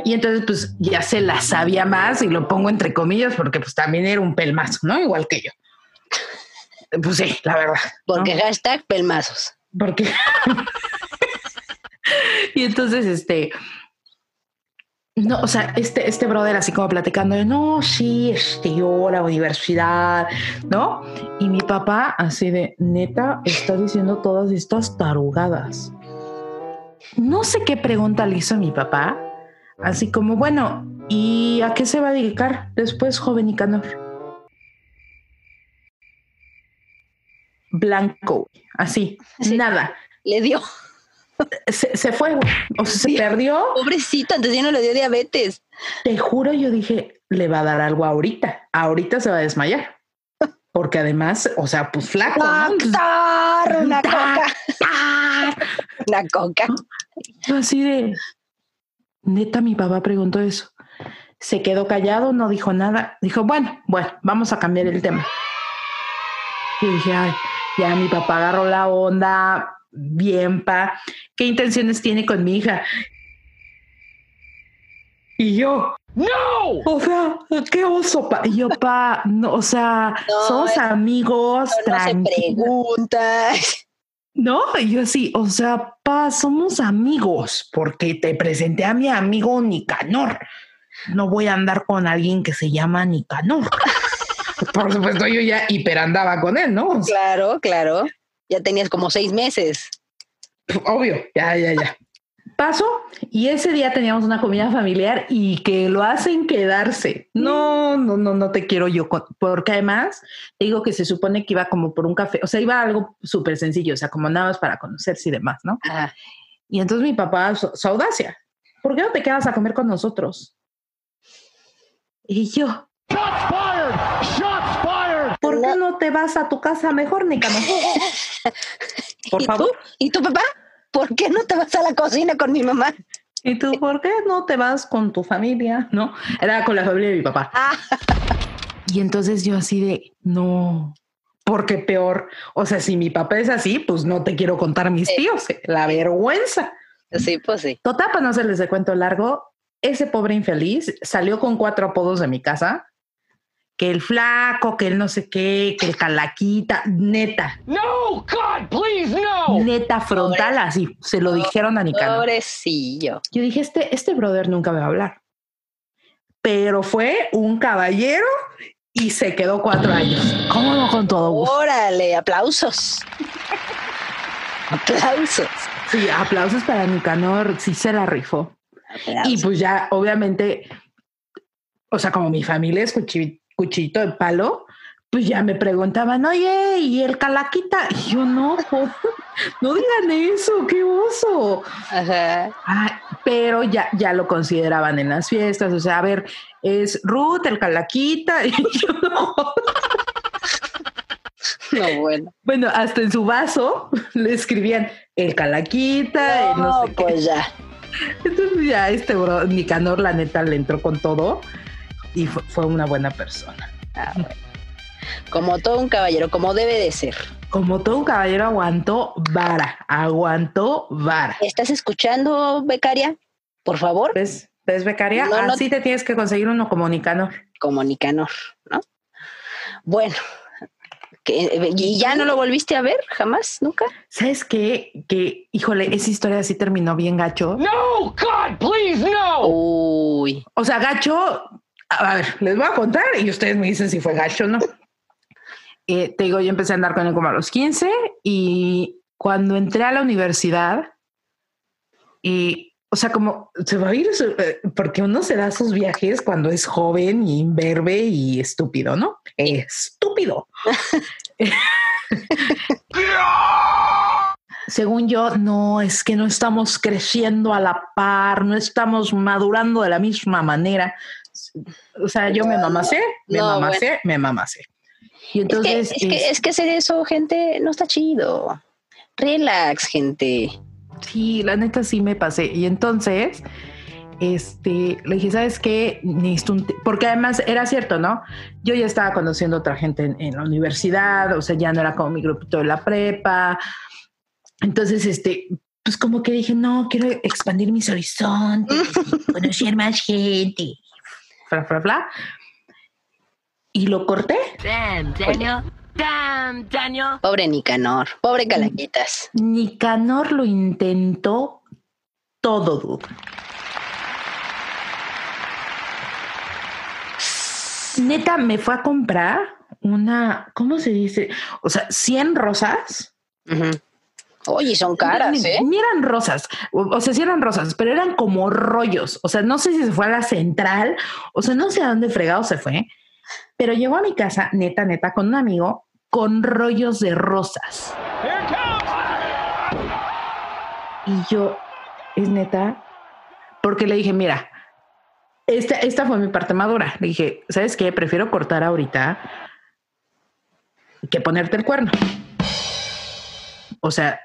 Y entonces, pues ya se la sabía más y lo pongo entre comillas porque pues también era un pelmazo, ¿no? Igual que yo. Pues sí, la verdad. Porque hashtag pelmazos. Porque. y entonces, este, no, o sea, este, este brother así como platicando de, no, sí, este, yo, la universidad, ¿no? Y mi papá así de, neta, está diciendo todas estas tarugadas. No sé qué pregunta le hizo a mi papá, así como, bueno, ¿y a qué se va a dedicar después, joven Nicanor? Blanco, así, nada. Le dio se, fue, o sea, se perdió. Pobrecito, antes ya no le dio diabetes. Te juro, yo dije, le va a dar algo ahorita. Ahorita se va a desmayar. Porque además, o sea, pues flaco. una coca. una coca. Así de, neta, mi papá preguntó eso. Se quedó callado, no dijo nada. Dijo, bueno, bueno, vamos a cambiar el tema. Y dije, ay, ya mi papá agarró la onda, bien, pa, ¿qué intenciones tiene con mi hija? Y yo, no, o sea, qué oso, pa. Y yo, pa, no, o sea, somos amigos, no. No, yo sí, o sea, pa, somos amigos, porque te presenté a mi amigo Nicanor. No voy a andar con alguien que se llama Nicanor. Por supuesto, yo ya hiperandaba con él, ¿no? Claro, claro ya tenías como seis meses. Obvio, ya, ya, ya. Paso y ese día teníamos una comida familiar y que lo hacen quedarse. No, no, no, no te quiero yo, porque además te digo que se supone que iba como por un café, o sea, iba algo súper sencillo, o sea, como nada más para conocerse y demás, ¿no? Y entonces mi papá, su, audacia, ¿por qué no te quedas a comer con nosotros? Y yo, ¿por qué no te vas a tu casa mejor, Nicanor? Por ¿Y favor. Tú? ¿Y tu papá? ¿Por qué no te vas a la cocina con mi mamá? ¿Y tú por qué no te vas con tu familia? No, era con la familia de mi papá. Ah. Y entonces yo así de, no, porque peor, o sea, si mi papá es así, pues no te quiero contar mis tíos, eh, la vergüenza. Sí, pues sí. Total, para no hacerles de cuento largo, ese pobre infeliz salió con cuatro apodos de mi casa que el flaco, que el no sé qué, que el calaquita, neta. No, God, please, no. Neta frontal, así, se lo dijeron a Nicanor. Pobrecillo. Yo dije, este, este brother nunca me va a hablar. Pero fue un caballero y se quedó cuatro años. ¿Cómo no con todo gusto? Órale, aplausos. aplausos. Sí, aplausos para Nicanor, sí se la rifó. Y pues ya, obviamente, o sea, como mi familia es cuchillito de palo, pues ya me preguntaban, oye, ¿y el calaquita? Y yo no, no digan eso, qué oso. pero ya, ya lo consideraban en las fiestas, o sea, a ver, es Ruth, el calaquita, y yo no. No, bueno. Bueno, hasta en su vaso le escribían el calaquita, no, pues ya. Entonces ya este bro, Nicanor, la neta, le entró con todo y fue, una buena persona. Ah, como todo un caballero, como debe de ser. Como todo un caballero aguantó vara, aguantó vara. ¿Estás escuchando, becaria? Por favor. ¿Ves, ¿Ves becaria? Así te tienes que conseguir uno como Nicanor. Como Nicanor, ¿no? Bueno, ¿y ya no lo volviste a ver jamás, nunca? ¿Sabes qué? Que, híjole, esa historia sí terminó bien gacho. No, God, please, no. Uy. O sea, gacho, a ver, les voy a contar y ustedes me dicen si fue gacho o no. Eh, te digo, yo empecé a andar con él como a los 15 y cuando entré a la universidad y o sea, como se va a ir, eh, porque uno se da sus viajes cuando es joven y imberbe y estúpido, ¿no? Estúpido. Según yo, no, es que no estamos creciendo a la par, no estamos madurando de la misma manera. O sea, yo me mamacé, me mamacé, me mamacé. Y entonces. Es que, es que, hacer eso, gente, no está chido. Relax, gente. Sí, la neta sí me pasé. Y entonces, este, le dije, ¿sabes qué? Porque además era cierto, ¿no? Yo ya estaba conociendo a otra gente en, la universidad, o sea, ya no era como mi grupito de la prepa. Entonces, este, pues como que dije, no, quiero expandir mis horizontes, conocer más gente, bla, bla, bla. Y lo corté. Pobre Nicanor, pobre Calaquitas. Nicanor lo intentó todo, dude. Neta, me fue a comprar una, ¿cómo se dice? O sea, 100 rosas. Oye, son caras, ¿eh? Ni eran rosas, o, sea, sí eran rosas, pero eran como rollos. O sea, no sé si se fue a la central, o sea, no sé a dónde fregado se fue, pero llegó a mi casa, neta, neta, con un amigo con rollos de rosas. Y yo, es neta, porque le dije, mira, esta, esta fue mi parte madura. Le dije, ¿sabes qué? Prefiero cortar ahorita que ponerte el cuerno. O sea,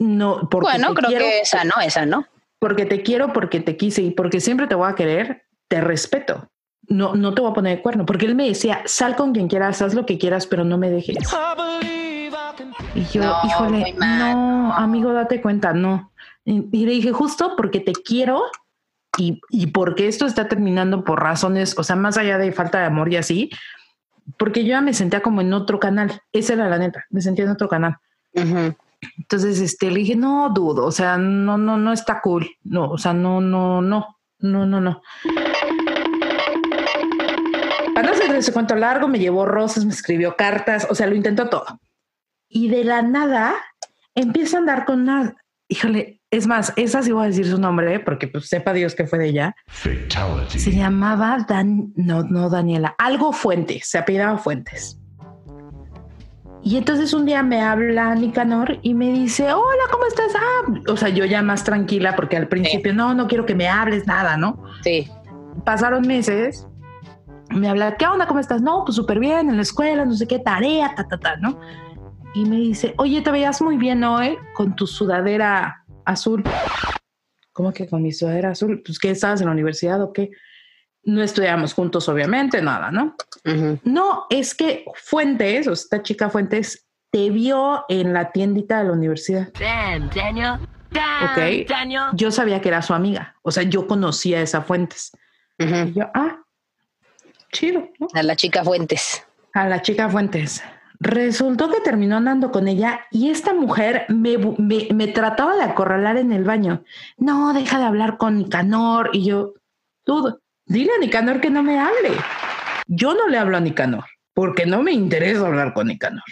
no, porque bueno, creo que esa no, esa no. Porque te quiero, porque te quise y porque siempre te voy a querer, te respeto no, no te voy a poner de cuerno, porque él me decía, sal con quien quieras, haz lo que quieras, pero no me dejes. Y yo, híjole, no, amigo, date cuenta, no. Y, le dije, justo porque te quiero y, y porque esto está terminando por razones, o sea, más allá de falta de amor y así, porque yo ya me sentía como en otro canal, esa era la neta, me sentía en otro canal. Entonces, este, le dije, no, dudo, o sea, no, no, no está cool, no, o sea, no, no, no, no, no, no no sé ese cuento largo, me llevó rosas, me escribió cartas, o sea, lo intentó todo. Y de la nada empieza a andar con una, híjole, es más, esa sí voy a decir su nombre, porque pues sepa Dios que fue de ella. Se llamaba Dan, no, no Daniela, algo Fuentes, se apellidaba Fuentes. Y entonces un día me habla Nicanor y me dice, hola, ¿cómo estás? Ah, o sea, yo ya más tranquila porque al principio no, no quiero que me hables nada, ¿no? Sí. Pasaron meses me habla, ¿qué onda? ¿Cómo estás? No, pues súper bien, en la escuela, no sé qué, tarea, ta, ta, ta, ¿no? Y me dice, oye, te veías muy bien hoy con tu sudadera azul. ¿Cómo que con mi sudadera azul? Pues que estabas en la universidad o qué? No estudiamos juntos, obviamente, nada, ¿no? No, es que Fuentes, o esta chica Fuentes, te vio en la tiendita de la universidad. Damn, Daniel. ok. Yo sabía que era su amiga. O sea, yo conocía a esa Fuentes. Y yo, ah, chido. A la chica Fuentes. A la chica Fuentes. Resultó que terminó andando con ella y esta mujer me, me, trataba de acorralar en el baño. No, deja de hablar con Nicanor. Y yo, tú, dile a Nicanor que no me hable. Yo no le hablo a Nicanor porque no me interesa hablar con Nicanor.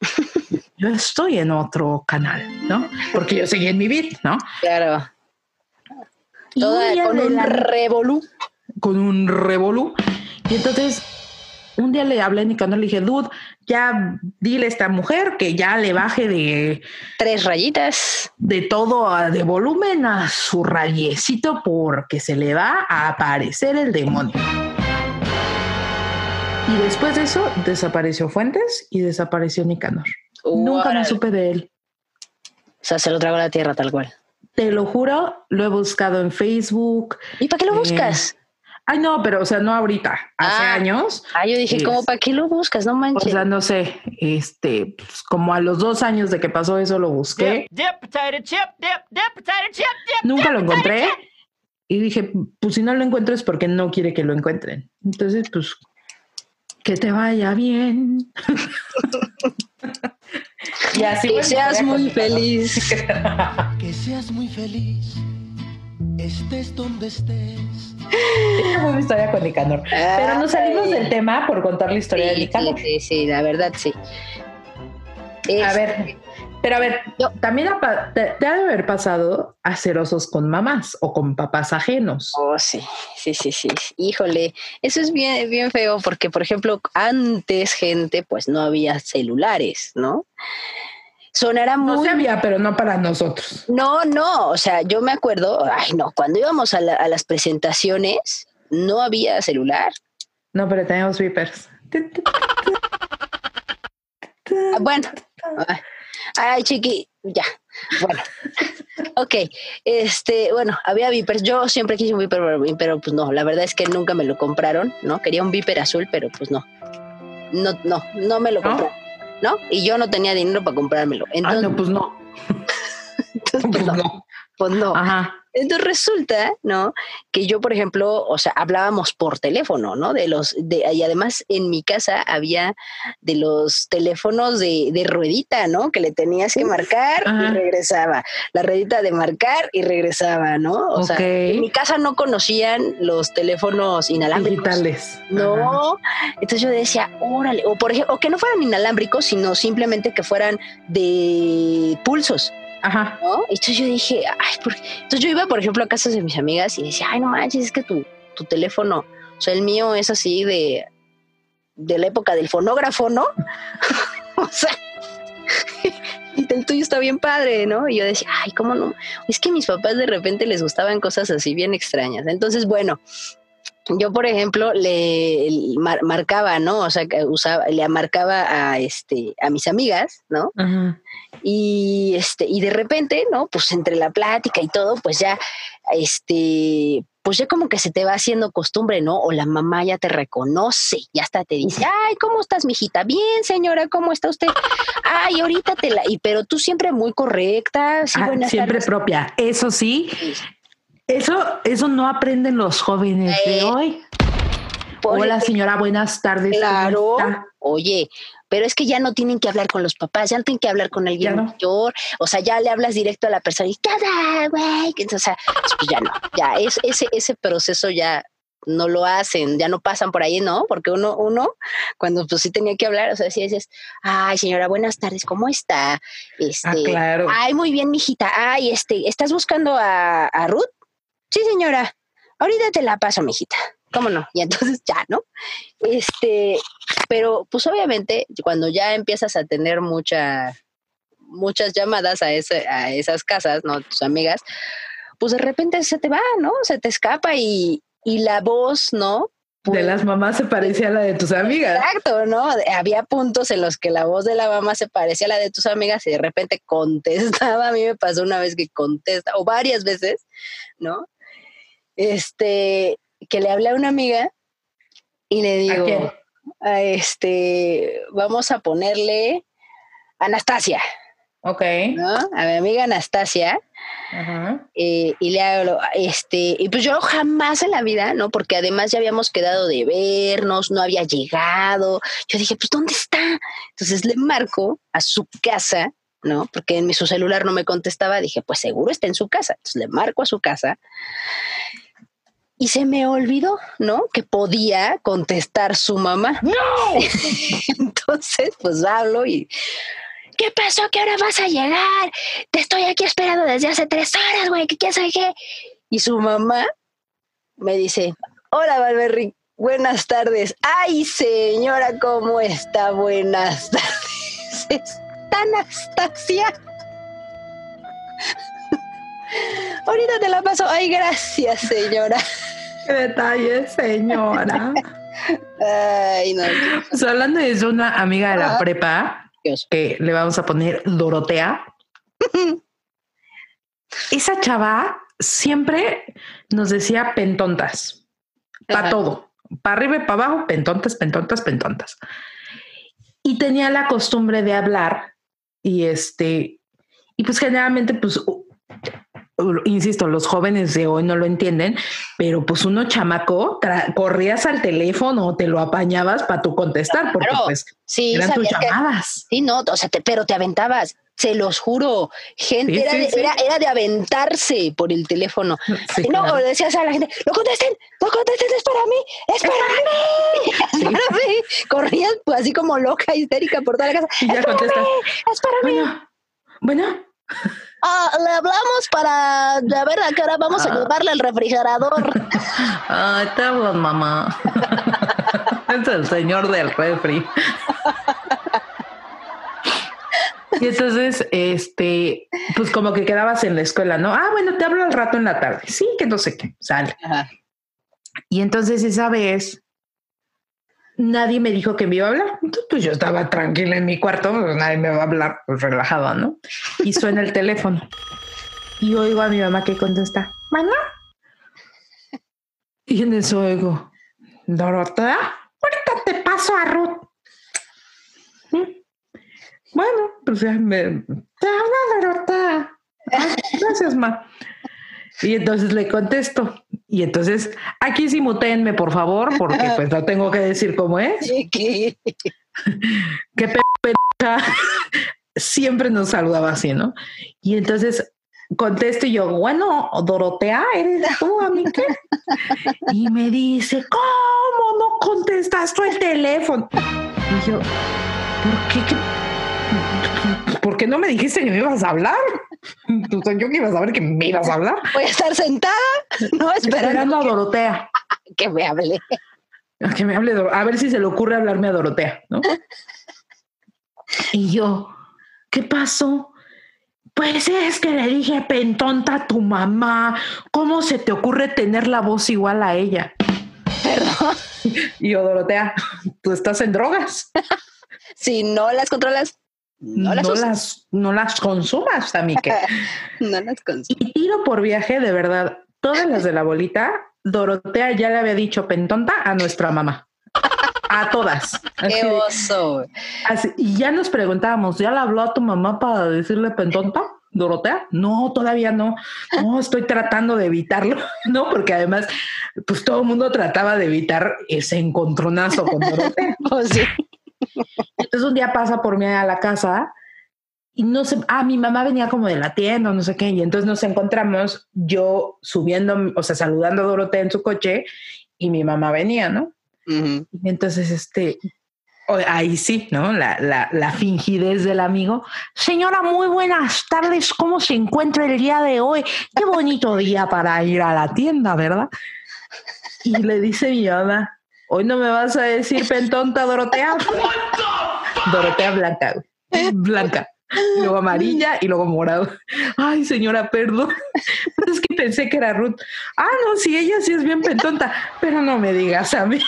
yo estoy en otro canal, ¿no? Porque yo seguí en mi beat, ¿no? Claro. con un revolú. Con un revolú. Y entonces un día le hablé a Nicanor, le dije, dude, ya dile a esta mujer que ya le baje de tres rayitas de todo de volumen a su rayecito porque se le va a aparecer el demonio. Y después de eso desapareció Fuentes y desapareció Nicanor. Nunca me supe de él. O sea, se lo tragó la tierra tal cual. Te lo juro, lo he buscado en Facebook. ¿Y para qué lo buscas? Ay, no, pero o sea, no ahorita, hace ah. años. Ah, yo dije, ¿cómo para qué lo buscas? No manches. O sea, no sé, este, pues, como a los dos años de que pasó eso lo busqué. Nunca lo encontré. Y dije, pues si no lo encuentro es porque no quiere que lo encuentren. Entonces, pues, que te vaya bien. y así que seas muy feliz. que seas muy feliz. Estés donde estés es una historia con Nicanor. Pero nos salimos del tema por contar la historia de Nicanor. Sí, sí, la verdad sí. A ver, Pero a ver, también te, te, ha de haber pasado a ser osos con mamás o con papás ajenos. Oh, sí, sí, sí, sí. Híjole, eso es bien, bien feo porque, por ejemplo, antes, gente, pues no había celulares, ¿no? Sonará muy... No se había, pero no para nosotros. No, no, o sea, yo me acuerdo, ay no, cuando íbamos a, a las presentaciones, no había celular. No, pero teníamos vipers. Ah, bueno, ay, chiqui, ya. Bueno, ok. Este, bueno, había vipers. Yo siempre quise un viper, pero pues no, la verdad es que nunca me lo compraron, ¿no? Quería un viper azul, pero pues no. No, no, no me lo compraron, ¿no? Y yo no tenía dinero para comprármelo. ah, no, pues no. entonces, pues, pues no. Pues no. Ajá. Entonces resulta, ¿no? Que yo, por ejemplo, o sea, hablábamos por teléfono, ¿no? De los, de, y además en mi casa había de los teléfonos de, de ruedita, ¿no? Que le tenías que marcar y regresaba. La ruedita de marcar y regresaba, ¿no? O sea, en mi casa no conocían los teléfonos inalámbricos. Digitales. No. Entonces yo decía, órale, o por ejemplo, o que no fueran inalámbricos, sino simplemente que fueran de pulsos. Ajá. ¿no? Entonces yo dije, ay, ¿por Entonces yo iba, por ejemplo, a casas de mis amigas y decía, ay, no manches, es que tu, tu teléfono, o sea, el mío es así de, de la época del fonógrafo, ¿no? o sea, y el tuyo está bien padre, ¿no? Y yo decía, ay, ¿cómo no? Es que a mis papás de repente les gustaban cosas así bien extrañas. Entonces, bueno, yo por ejemplo le marcaba no o sea usaba le marcaba a este a mis amigas no y este y de repente no pues entre la plática y todo pues ya este pues ya como que se te va haciendo costumbre, ¿no? O la mamá ya te reconoce, ya hasta te dice, ay, ¿cómo estás, mijita? Bien, señora, ¿cómo está usted? Ay, ahorita te la... Y pero tú siempre muy correcta, sí, ah, siempre propia. Eso sí, eso, eso no aprenden los jóvenes de eh, hoy. Hola señora, buenas tardes. Claro. Oye, pero es que ya no tienen que hablar con los papás, ya no tienen que hablar con alguien mayor, o sea, ya le hablas directo a la persona y cada güey, o sea, pues ya no, ya es, ese, ese proceso ya no lo hacen, ya no pasan por ahí, ¿no? Porque uno, uno, cuando pues sí tenía que hablar, o sea, si dices, ay, señora, buenas tardes, ¿cómo está? Este, ah, claro. Ay, muy bien, mijita. Ay, este, ¿estás buscando a, a Ruth? Sí, señora. Ahorita te la paso, mijita. ¿Cómo no? Y entonces ya, ¿no? Este, pero pues obviamente cuando ya empiezas a tener mucha, muchas llamadas a, ese, a esas casas, ¿no? Tus amigas, pues de repente se te va, ¿no? Se te escapa y, y la voz, ¿no? de las mamás se parecía a la de tus amigas. Exacto, ¿no? Había puntos en los que la voz de la mamá se parecía a la de tus amigas y de repente contestaba. A mí me pasó una vez que contesta, o varias veces, ¿no? Este, que le hablé a una amiga y le digo, ¿A, este, vamos a ponerle Anastasia. Ok. ¿no? A mi amiga Anastasia. Eh, y le hablo, este, y pues yo jamás en la vida, ¿no? Porque además ya habíamos quedado de vernos, no había llegado. Yo dije, pues, ¿dónde está? Entonces le marco a su casa, ¿no? Porque en mi, su celular no me contestaba. Dije, pues seguro está en su casa. Entonces le marco a su casa. Y se me olvidó, ¿no? Que podía contestar su mamá. ¡No! Entonces, pues hablo y ¿qué pasó? ¿Qué hora vas a llegar? Te estoy aquí esperando desde hace tres horas, güey, ¿qué quieres qué? Y su mamá me dice, hola, Valverri, buenas tardes. Ay, señora, ¿cómo está? Buenas tardes. ¿Está Anastasia? Ahorita te la paso. Ay, gracias, señora. Qué detalle, señora. Ay, no. Pues hablando de una amiga de la prepa, que le vamos a poner Dorotea. Esa chava siempre nos decía pentontas, para todo, para arriba y para abajo, pentontas, pentontas, pentontas. Y tenía la costumbre de hablar y este, y pues generalmente pues insisto, los jóvenes de hoy no lo entienden, pero pues uno chamaco, corrías al teléfono o te lo apañabas para tú contestar, porque pues sí, eran tus llamadas. sí, no, o sea, pero te aventabas, se los juro, gente, era, de, era, de, aventarse por el teléfono. no, decías a la gente, no contesten, no contesten, es para mí, es para mí, es para mí. Corrías pues, así como loca, histérica por toda la casa. es, para mí, es para mí, Bueno. Ah, le hablamos para ver a qué hora vamos a ah. llevarle el refrigerador. Te hablo, mamá. es el señor del refri. Y entonces, este, pues como que quedabas en la escuela, ¿no? Ah, bueno, te hablo al rato en la tarde. Sí, que no sé qué, sale. Y entonces esa vez nadie me dijo que me iba a hablar. Entonces, pues yo estaba tranquila en mi cuarto, pues nadie me va a hablar, pues relajado, ¿no? Y suena el teléfono. Y oigo a mi mamá que contesta, mamá. Y en eso oigo, Dorota, ahorita te paso a Ruth. Bueno, pues ya me... Te habla Dorota. gracias, ma. Y entonces le contesto. Y entonces, aquí sí mutenme, por favor, porque pues no tengo que decir cómo es. ¿Qué, ¿Qué Siempre nos saludaba así, ¿no? Y entonces contesto y yo, bueno, Dorotea, ¿eres tú, a mí qué? Y me dice, ¿cómo no contestas tú el teléfono? Y yo, ¿por qué? ¿Qué ¿por qué no me dijiste que me ibas a hablar? Tú yo que ibas a saber que me ibas a hablar. Voy a estar sentada, no esperando, a Dorotea. Que me hable. Que me hable, a ver si se le ocurre hablarme a Dorotea, ¿no? y yo, ¿qué pasó? Pues es que le dije pentonta a tu mamá. ¿Cómo se te ocurre tener la voz igual a ella? Perdón. Y yo, Dorotea, tú estás en drogas. si no las controlas, no las, no las, consumas, a mí que. no las consumas. Y tiro por viaje, de verdad, todas las de la bolita, Dorotea ya le había dicho pentonta a nuestra mamá. A todas. Qué oso. y ya nos preguntábamos, ¿ya le habló a tu mamá para decirle pentonta? Dorotea? No, todavía no. No, estoy tratando de evitarlo, ¿no? Porque además, pues todo el mundo trataba de evitar ese encontronazo con Dorotea. Oh, sí. Entonces un día pasa por mí a la casa y no sé, ah, mi mamá venía como de la tienda, no sé qué, y entonces nos encontramos yo subiendo, o sea, saludando a Dorotea en su coche y mi mamá venía, ¿no? Y entonces, este, ahí sí, ¿no? La, la, la, fingidez del amigo. Señora, muy buenas tardes, ¿cómo se encuentra el día de hoy? Qué bonito día para ir a la tienda, ¿verdad? Y le dice mi mamá, Hoy no me vas a decir pentonta Dorotea. Dorotea blanca, blanca. luego amarilla y luego morado. Ay, señora, perdón. es que pensé que era Ruth. Ah, no, sí, ella sí es bien pentonta, pero no me digas a mí.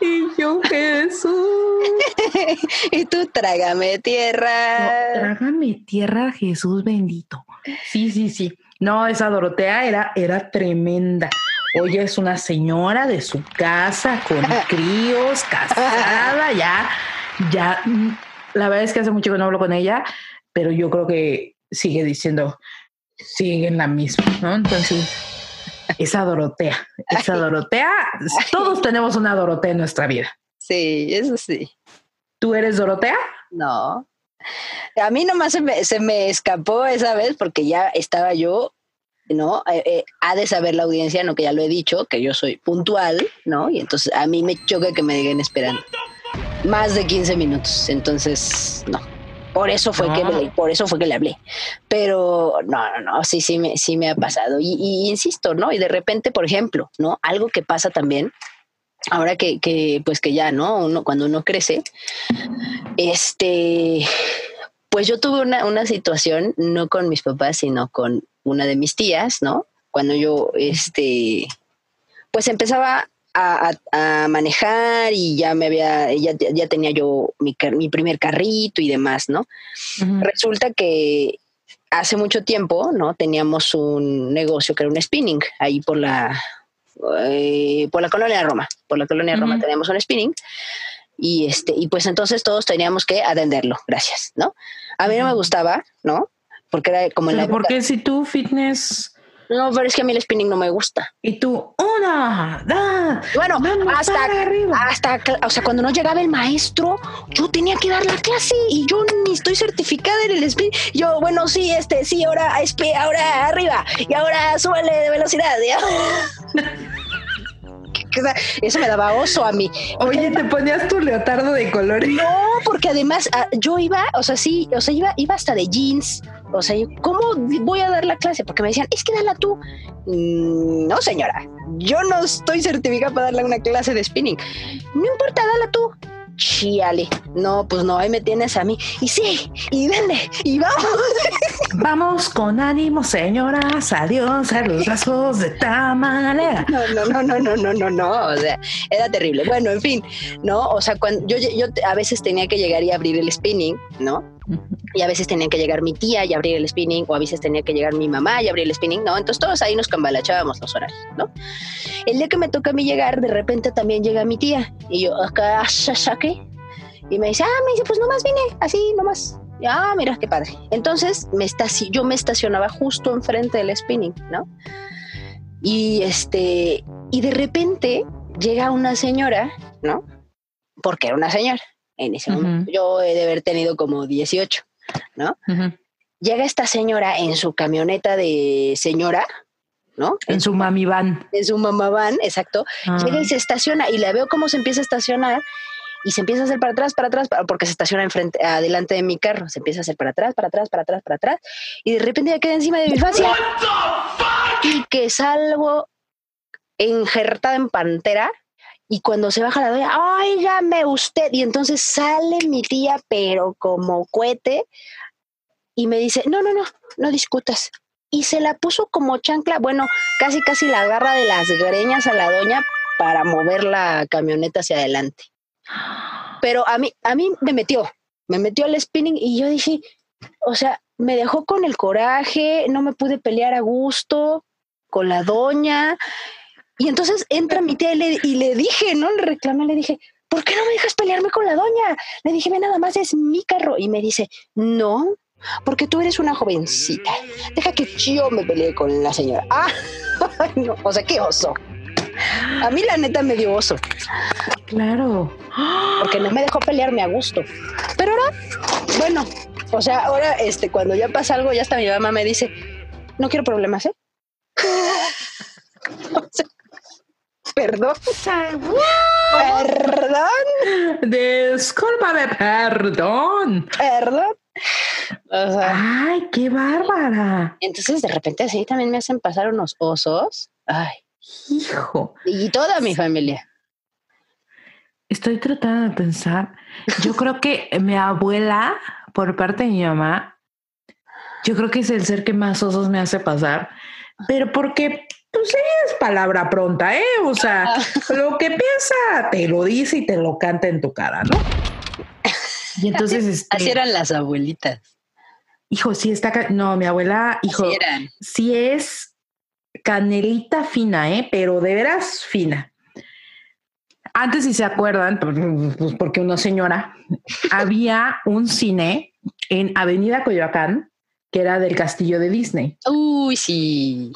Y yo, Jesús. y tú, trágame tierra. trágame tierra, Jesús bendito. Sí, sí, sí. No, esa Dorotea era, era tremenda. Hoy es una señora de su casa con críos, casada, ya, ya. La verdad es que hace mucho que no hablo con ella, pero yo creo que sigue diciendo, sigue en la misma, ¿no? Entonces, esa Dorotea, esa Dorotea, todos tenemos una Dorotea en nuestra vida. Sí, eso sí. ¿Tú eres Dorotea? No. A mí nomás se me, se me escapó esa vez porque ya estaba yo ¿no? Eh, eh, ha de saber la audiencia, no que ya lo he dicho, que yo soy puntual, ¿no? Y entonces a mí me choca que me digan esperando más de 15 minutos, entonces no. Por eso fue que le, por eso fue que le hablé. Pero no, no, no, sí, sí me, sí me ha pasado. Y, insisto, ¿no? Y de repente, por ejemplo, ¿no? Algo que pasa también, ahora que, que pues que ya, ¿no? Uno, cuando uno crece, este, pues yo tuve una, una situación, no con mis papás, sino con una de mis tías, ¿no? Cuando yo, este, pues empezaba a, manejar y ya me había, ya, ya tenía yo mi, mi, primer carrito y demás, ¿no? Resulta que hace mucho tiempo, ¿no? Teníamos un negocio que era un spinning ahí por la, eh, por la colonia Roma, por la colonia Roma teníamos un spinning y este, y pues entonces todos teníamos que atenderlo, gracias, ¿no? A mí no me gustaba, ¿no? Porque era como la ¿Por qué si tú fitness? No, pero es que a mí el spinning no me gusta. Y tú, una, da, bueno, hasta, hasta, o sea, cuando no llegaba el maestro, yo tenía que dar la clase y yo ni estoy certificada en el spinning. Yo, bueno, sí, este, sí, ahora, ahora arriba y ahora súbele de velocidad. eso me daba oso a mí. Oye, te ponías tu leotardo de colores. No, porque además ah, yo iba, o sea, sí, o sea, iba, iba hasta de jeans. O sea, ¿cómo voy a dar la clase? Porque me decían, es que dala tú. Mm, no, señora, yo no estoy certificada para darle una clase de spinning. No importa, dala tú. Chiale. No, pues no, ahí me tienes a mí. Y sí, y vende, y vamos. Vamos con ánimo, señoras. Adiós a los brazos de tamalera. No, no, no, no, no, no, no, no. O sea, era terrible. Bueno, en fin, ¿no? O sea, cuando yo, yo a veces tenía que llegar y abrir el spinning, ¿no? Y a veces tenía que llegar mi tía y abrir el spinning, o a veces tenía que llegar mi mamá y abrir el spinning, ¿no? Entonces todos ahí nos cambalachábamos los horarios, ¿no? El día que me toca a mí llegar, de repente también llega mi tía, y yo, acá, ¿qué? Y me dice, ah, me dice, pues nomás vine, así nomás. Ah, mira, qué padre. Entonces me yo me estacionaba justo enfrente del spinning, ¿no? Y este, y de repente llega una señora, ¿no? Porque era una señora en ese momento. Yo he de haber tenido como 18, ¿no? Llega esta señora en su camioneta de señora, ¿no? En su mami van. En su mamá van, exacto. Llega y ah. se estaciona y la veo cómo se empieza a estacionar y se empieza a hacer para atrás, para atrás, porque se estaciona enfrente, adelante de mi carro. Se empieza a hacer para atrás, para atrás, para atrás, para atrás. Y de repente ya queda encima de mi facia. Y que salgo injertada en pantera y cuando se baja la doña, óigame usted. Y entonces sale mi tía, pero como cohete, y me dice, no, no, no, no discutas. Y se la puso como chancla, bueno, casi, casi la agarra de las greñas a la doña para mover la camioneta hacia adelante. Pero a mí, a mí me metió, me metió al spinning y yo dije, o sea, me dejó con el coraje, no me pude pelear a gusto con la doña y entonces entra mi tía y le, dije, ¿no? Le reclamé, le dije, ¿por qué no me dejas pelearme con la doña? Le dije, ve, nada más es mi carro. Y me dice, no, porque tú eres una jovencita. Deja que yo me pelee con la señora. Ah, o sea, qué oso. A mí la neta me dio oso. Claro. Porque no me dejó pelearme a gusto. Pero ahora, bueno, o sea, ahora este, cuando ya pasa algo, ya hasta mi mamá me dice, no quiero problemas, ¿eh? Perdón. Perdón. Discúlpame, perdón. Perdón. Ay, qué bárbara. Entonces de repente así también me hacen pasar unos osos. Ay. Hijo. Y toda mi familia. Estoy tratando de pensar. Yo creo que mi abuela, por parte de mi mamá, yo creo que es el ser que más osos me hace pasar, pero porque pues sí, es palabra pronta, ¿eh? O sea, lo que piensa te lo dice y te lo canta en tu cara, ¿no? Y entonces... Así, este, eran las abuelitas. Hijo, sí está... No, mi abuela, hijo, sí es canelita fina, ¿eh? Pero de veras fina. Antes, si se acuerdan, pues, porque una señora, había un cine en Avenida Coyoacán que era del castillo de Disney. Uy, sí.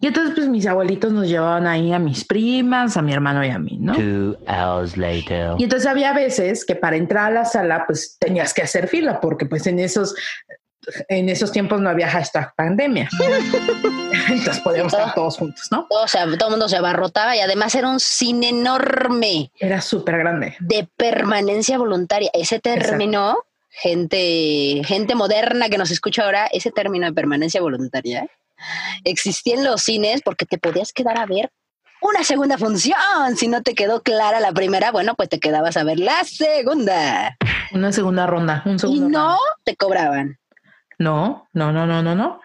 Y entonces, pues mis abuelitos nos llevaban ahí a mis primas, a mi hermano y a mí, ¿no? Y entonces había veces que para entrar a la sala, pues tenías que hacer fila, porque pues en esos, en esos tiempos no había hashtag pandemia. entonces podíamos estar todos juntos, ¿no? O sea, todo el mundo se abarrotaba y además era un cine enorme. Era súper grande. De permanencia voluntaria. Ese término, gente, gente moderna que nos escucha ahora, ese término de permanencia voluntaria, ¿eh? existían los cines porque te podías quedar a ver una segunda función. Si no te quedó clara la primera, bueno, pues te quedabas a ver la segunda. Una segunda ronda. Un y no te cobraban. No, no, no, no, no, no.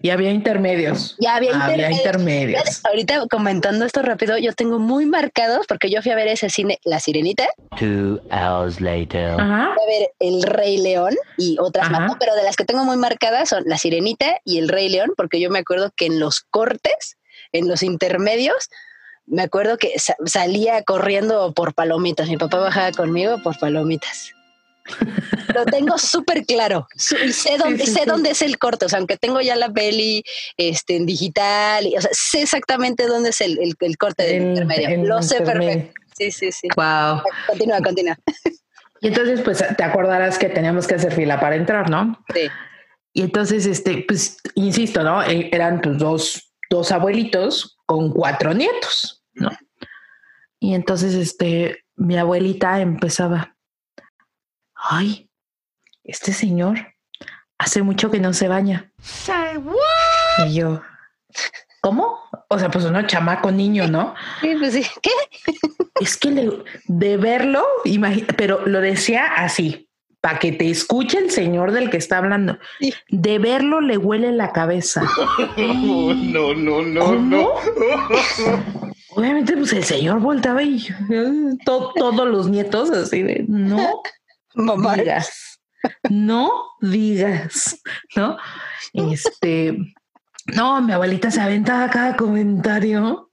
Y había intermedios. Ya había, intermedios. Ahorita comentando esto rápido, yo tengo muy marcados porque yo fui a ver ese cine, La Sirenita. Two hours later. Fui a ver El Rey León y otras más, pero de las que tengo muy marcadas son La Sirenita y El Rey León, porque yo me acuerdo que en los cortes, en los intermedios, me acuerdo que salía corriendo por palomitas. Mi papá bajaba conmigo por palomitas. Lo tengo súper claro. Y sé dónde, sé dónde es el corte. O sea, aunque tengo ya la peli este, en digital, y, o sea, sé exactamente dónde es el, el, corte del intermedio. Lo sé perfecto. Sí, sí, sí. Wow. Continúa, continúa. Y entonces, pues te acordarás que teníamos que hacer fila para entrar, ¿no? Sí. Y entonces, este, pues, insisto, ¿no? E, eran tus dos, dos abuelitos con cuatro nietos, ¿no? Y entonces, este, mi abuelita empezaba, ay, este señor hace mucho que no se baña. Y yo, ¿cómo? O sea, pues uno chamaco niño, ¿no? Sí, pues sí. ¿Qué? Es que de verlo, pero lo decía así, para que te escuche el señor del que está hablando. De verlo le huele la cabeza. no, no, no, no. Obviamente, pues el señor voltaba y todos los nietos así de no Mamá. digas, no digas, ¿no? Este, no, mi abuelita se aventaba cada comentario,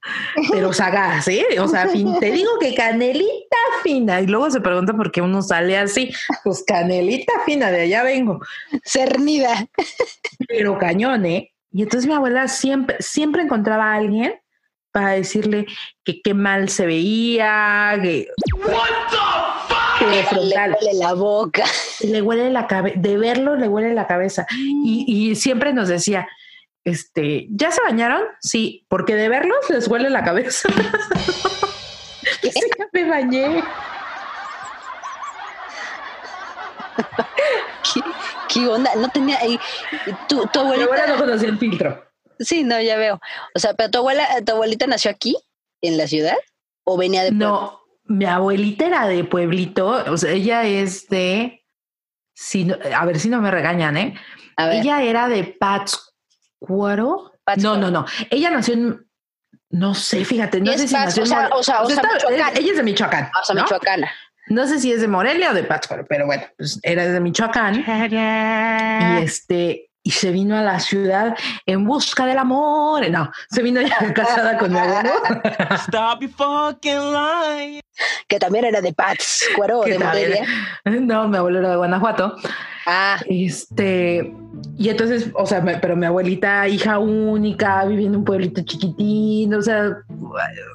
pero sagaz, ¿eh? O sea, te digo que canelita fina. Y luego se pregunta por qué uno sale así. Pues canelita fina, de allá vengo. Cernida. Pero cañón, ¿eh? Y entonces mi abuela siempre, siempre encontraba a alguien para decirle que qué mal se veía, que... Le huele la boca. Le huele la cabeza, de verlo le huele la cabeza. Y, y siempre nos decía, este, ¿ya se bañaron? Sí, porque de verlos les huele la cabeza. sí, ya me bañé. ¿Qué, onda? No tenía. tu, tu abuelita. Mi abuela no conocía el filtro. Sí, no, ya veo. O sea, pero tu abuela, tu abuelita nació aquí, en la ciudad, o venía de No, mi abuelita era de pueblito. O sea, ella es de. Si a ver si no me regañan, ¿eh? Ella era de Pats Cuaro. No, no, no. Ella nació en. No sé, fíjate, no sé si nació o sea, o sea, o sea, Ella es de Michoacán. O sea, Michoacana. No sé si es de Morelia o de Pátzcuaro, pero bueno, pues era de Michoacán. Y este, y se vino a la ciudad en busca del amor. No, se vino ya casada con mi abuelo. Stop your fucking line. Que también era de Pátzcuaro, de Morelia. No, mi abuelo era de Guanajuato. Ah. Este, y entonces, o sea, pero mi abuelita, hija única, viviendo en un pueblito chiquitín, o sea,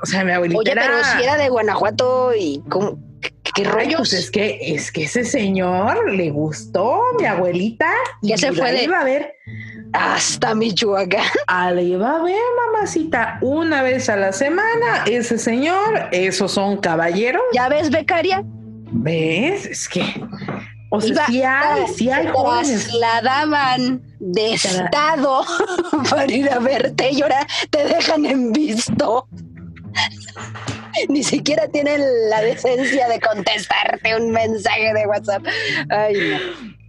o sea, mi abuelita. Oye, pero si era de Guanajuato y ¿cómo? ¿Qué rollos? Pues es que, es que ese señor le gustó mi abuelita. Ya se fue de. Iba a ver. Hasta Michoacán. Ah, le iba a ver, mamacita, una vez a la semana. Ese señor, esos son caballeros. ¿Ya ves, becaria? ¿Ves? Es que o sea, sí hay, sí hay trasladaban de estado para ir a verte y ahora te dejan en visto. Ni siquiera tienen la decencia de contestarte un mensaje de WhatsApp. Ay, no.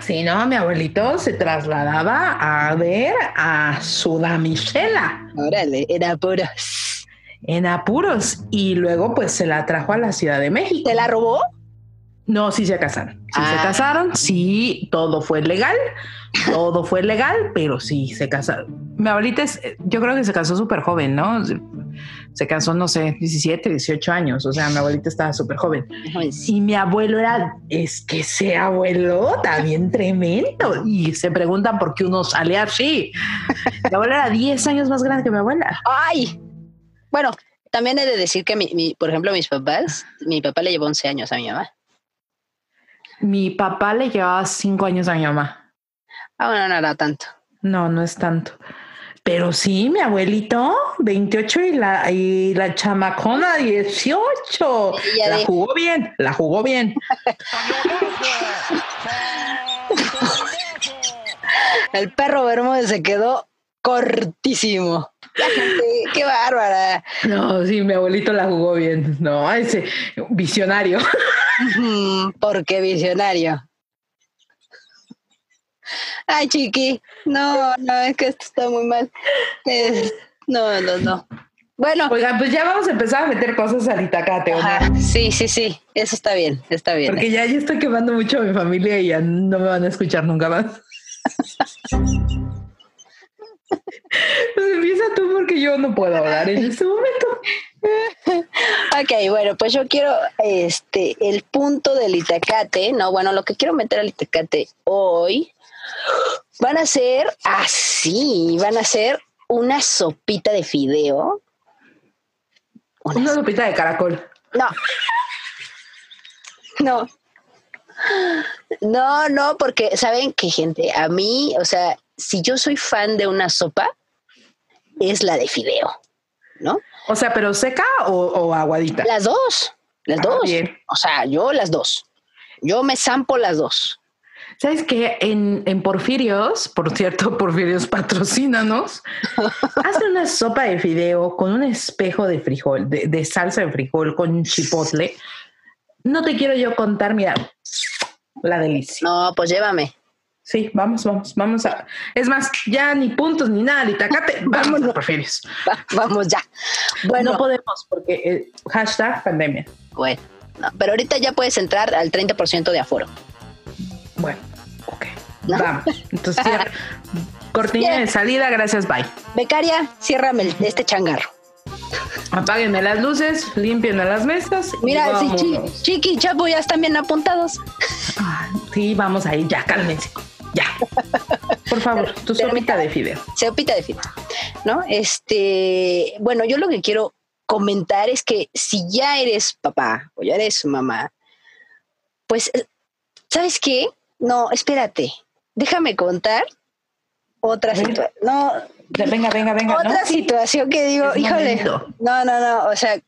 Sí, no, mi abuelito se trasladaba a ver a su damisela. Órale, en apuros. En apuros. Y luego, pues se la trajo a la Ciudad de México. ¿Te la robó? No, sí se casaron. Sí se ah. casaron, sí, todo fue legal, todo fue legal, pero sí se casaron. Mi abuelita es, yo creo que se casó súper joven, ¿no? Se casó, no sé, 17, 18 años, o sea, mi abuelita estaba súper joven. Y mi abuelo era, es que ese abuelo también tremendo. Y se preguntan por qué uno sale así. Mi abuelo era 10 años más grande que mi abuela. ¡Ay! Bueno, también he de decir que, mi, por ejemplo, mis papás, mi papá le llevó 11 años a mi mamá. Mi papá le llevaba cinco años a mi mamá. Ah, bueno, no era tanto. No, no es tanto. Pero sí, mi abuelito, 28 y la, y la chamacona, 18. La jugó bien, la jugó bien. El perro Bermúdez se quedó cortísimo. qué bárbara. No, sí, mi abuelito la jugó bien. No, ese visionario. ¿Por qué visionario? Ay, chiqui. No, no, es que esto está muy mal. no, no, no. Bueno. Oigan, pues ya vamos a empezar a meter cosas al Itacate, ¿no? Sí, sí, sí. Eso está bien, está bien. Porque ya, ya estoy quemando mucho a mi familia y ya no me van a escuchar nunca más. Pues empieza tú porque yo no puedo hablar en este momento. Ok, bueno, pues yo quiero este el punto del itacate, no, bueno, lo que quiero meter al itacate hoy van a ser así, van a ser una sopita de fideo. Una, sopita de caracol. No. No. No, no, porque saben que gente, a mí, o sea, si yo soy fan de una sopa, es la de fideo, ¿no? O sea, pero seca o, aguadita. Las dos, las ah, dos. Bien. O sea, yo las dos. Yo me zampo las dos. ¿Sabes qué? En, en Porfirios, por cierto, Porfirios patrocínanos, hace una sopa de fideo con un espejo de frijol, de, de salsa de frijol con chipotle. No te quiero yo contar, mira, la delicia. No, pues llévame. Sí, vamos, vamos, vamos a. Es más, ya ni puntos ni nada, ni tacate. Vamos, no prefieres. vamos ya. Bueno, no podemos porque eh, hashtag pandemia. Bueno, pero ahorita ya puedes entrar al 30% de aforo. Bueno, ok. Vamos. Entonces, cortina de salida, gracias, bye. Becaria, ciérrame este changarro. Apáguenme las luces, limpien las mesas. Mira, sí, Chiqui y Chapo ya están bien apuntados. sí, vamos ahí, ya, cálmense. Ya. Por favor, tu sopita de fideo. Sopita de fideo. ¿No? Este, bueno, yo lo que quiero comentar es que si ya eres papá o ya eres mamá, pues, ¿sabes qué? No, espérate. Déjame contar otra situación. No, venga, venga, venga. Otra situación que digo, híjole. No, no, no. O sea,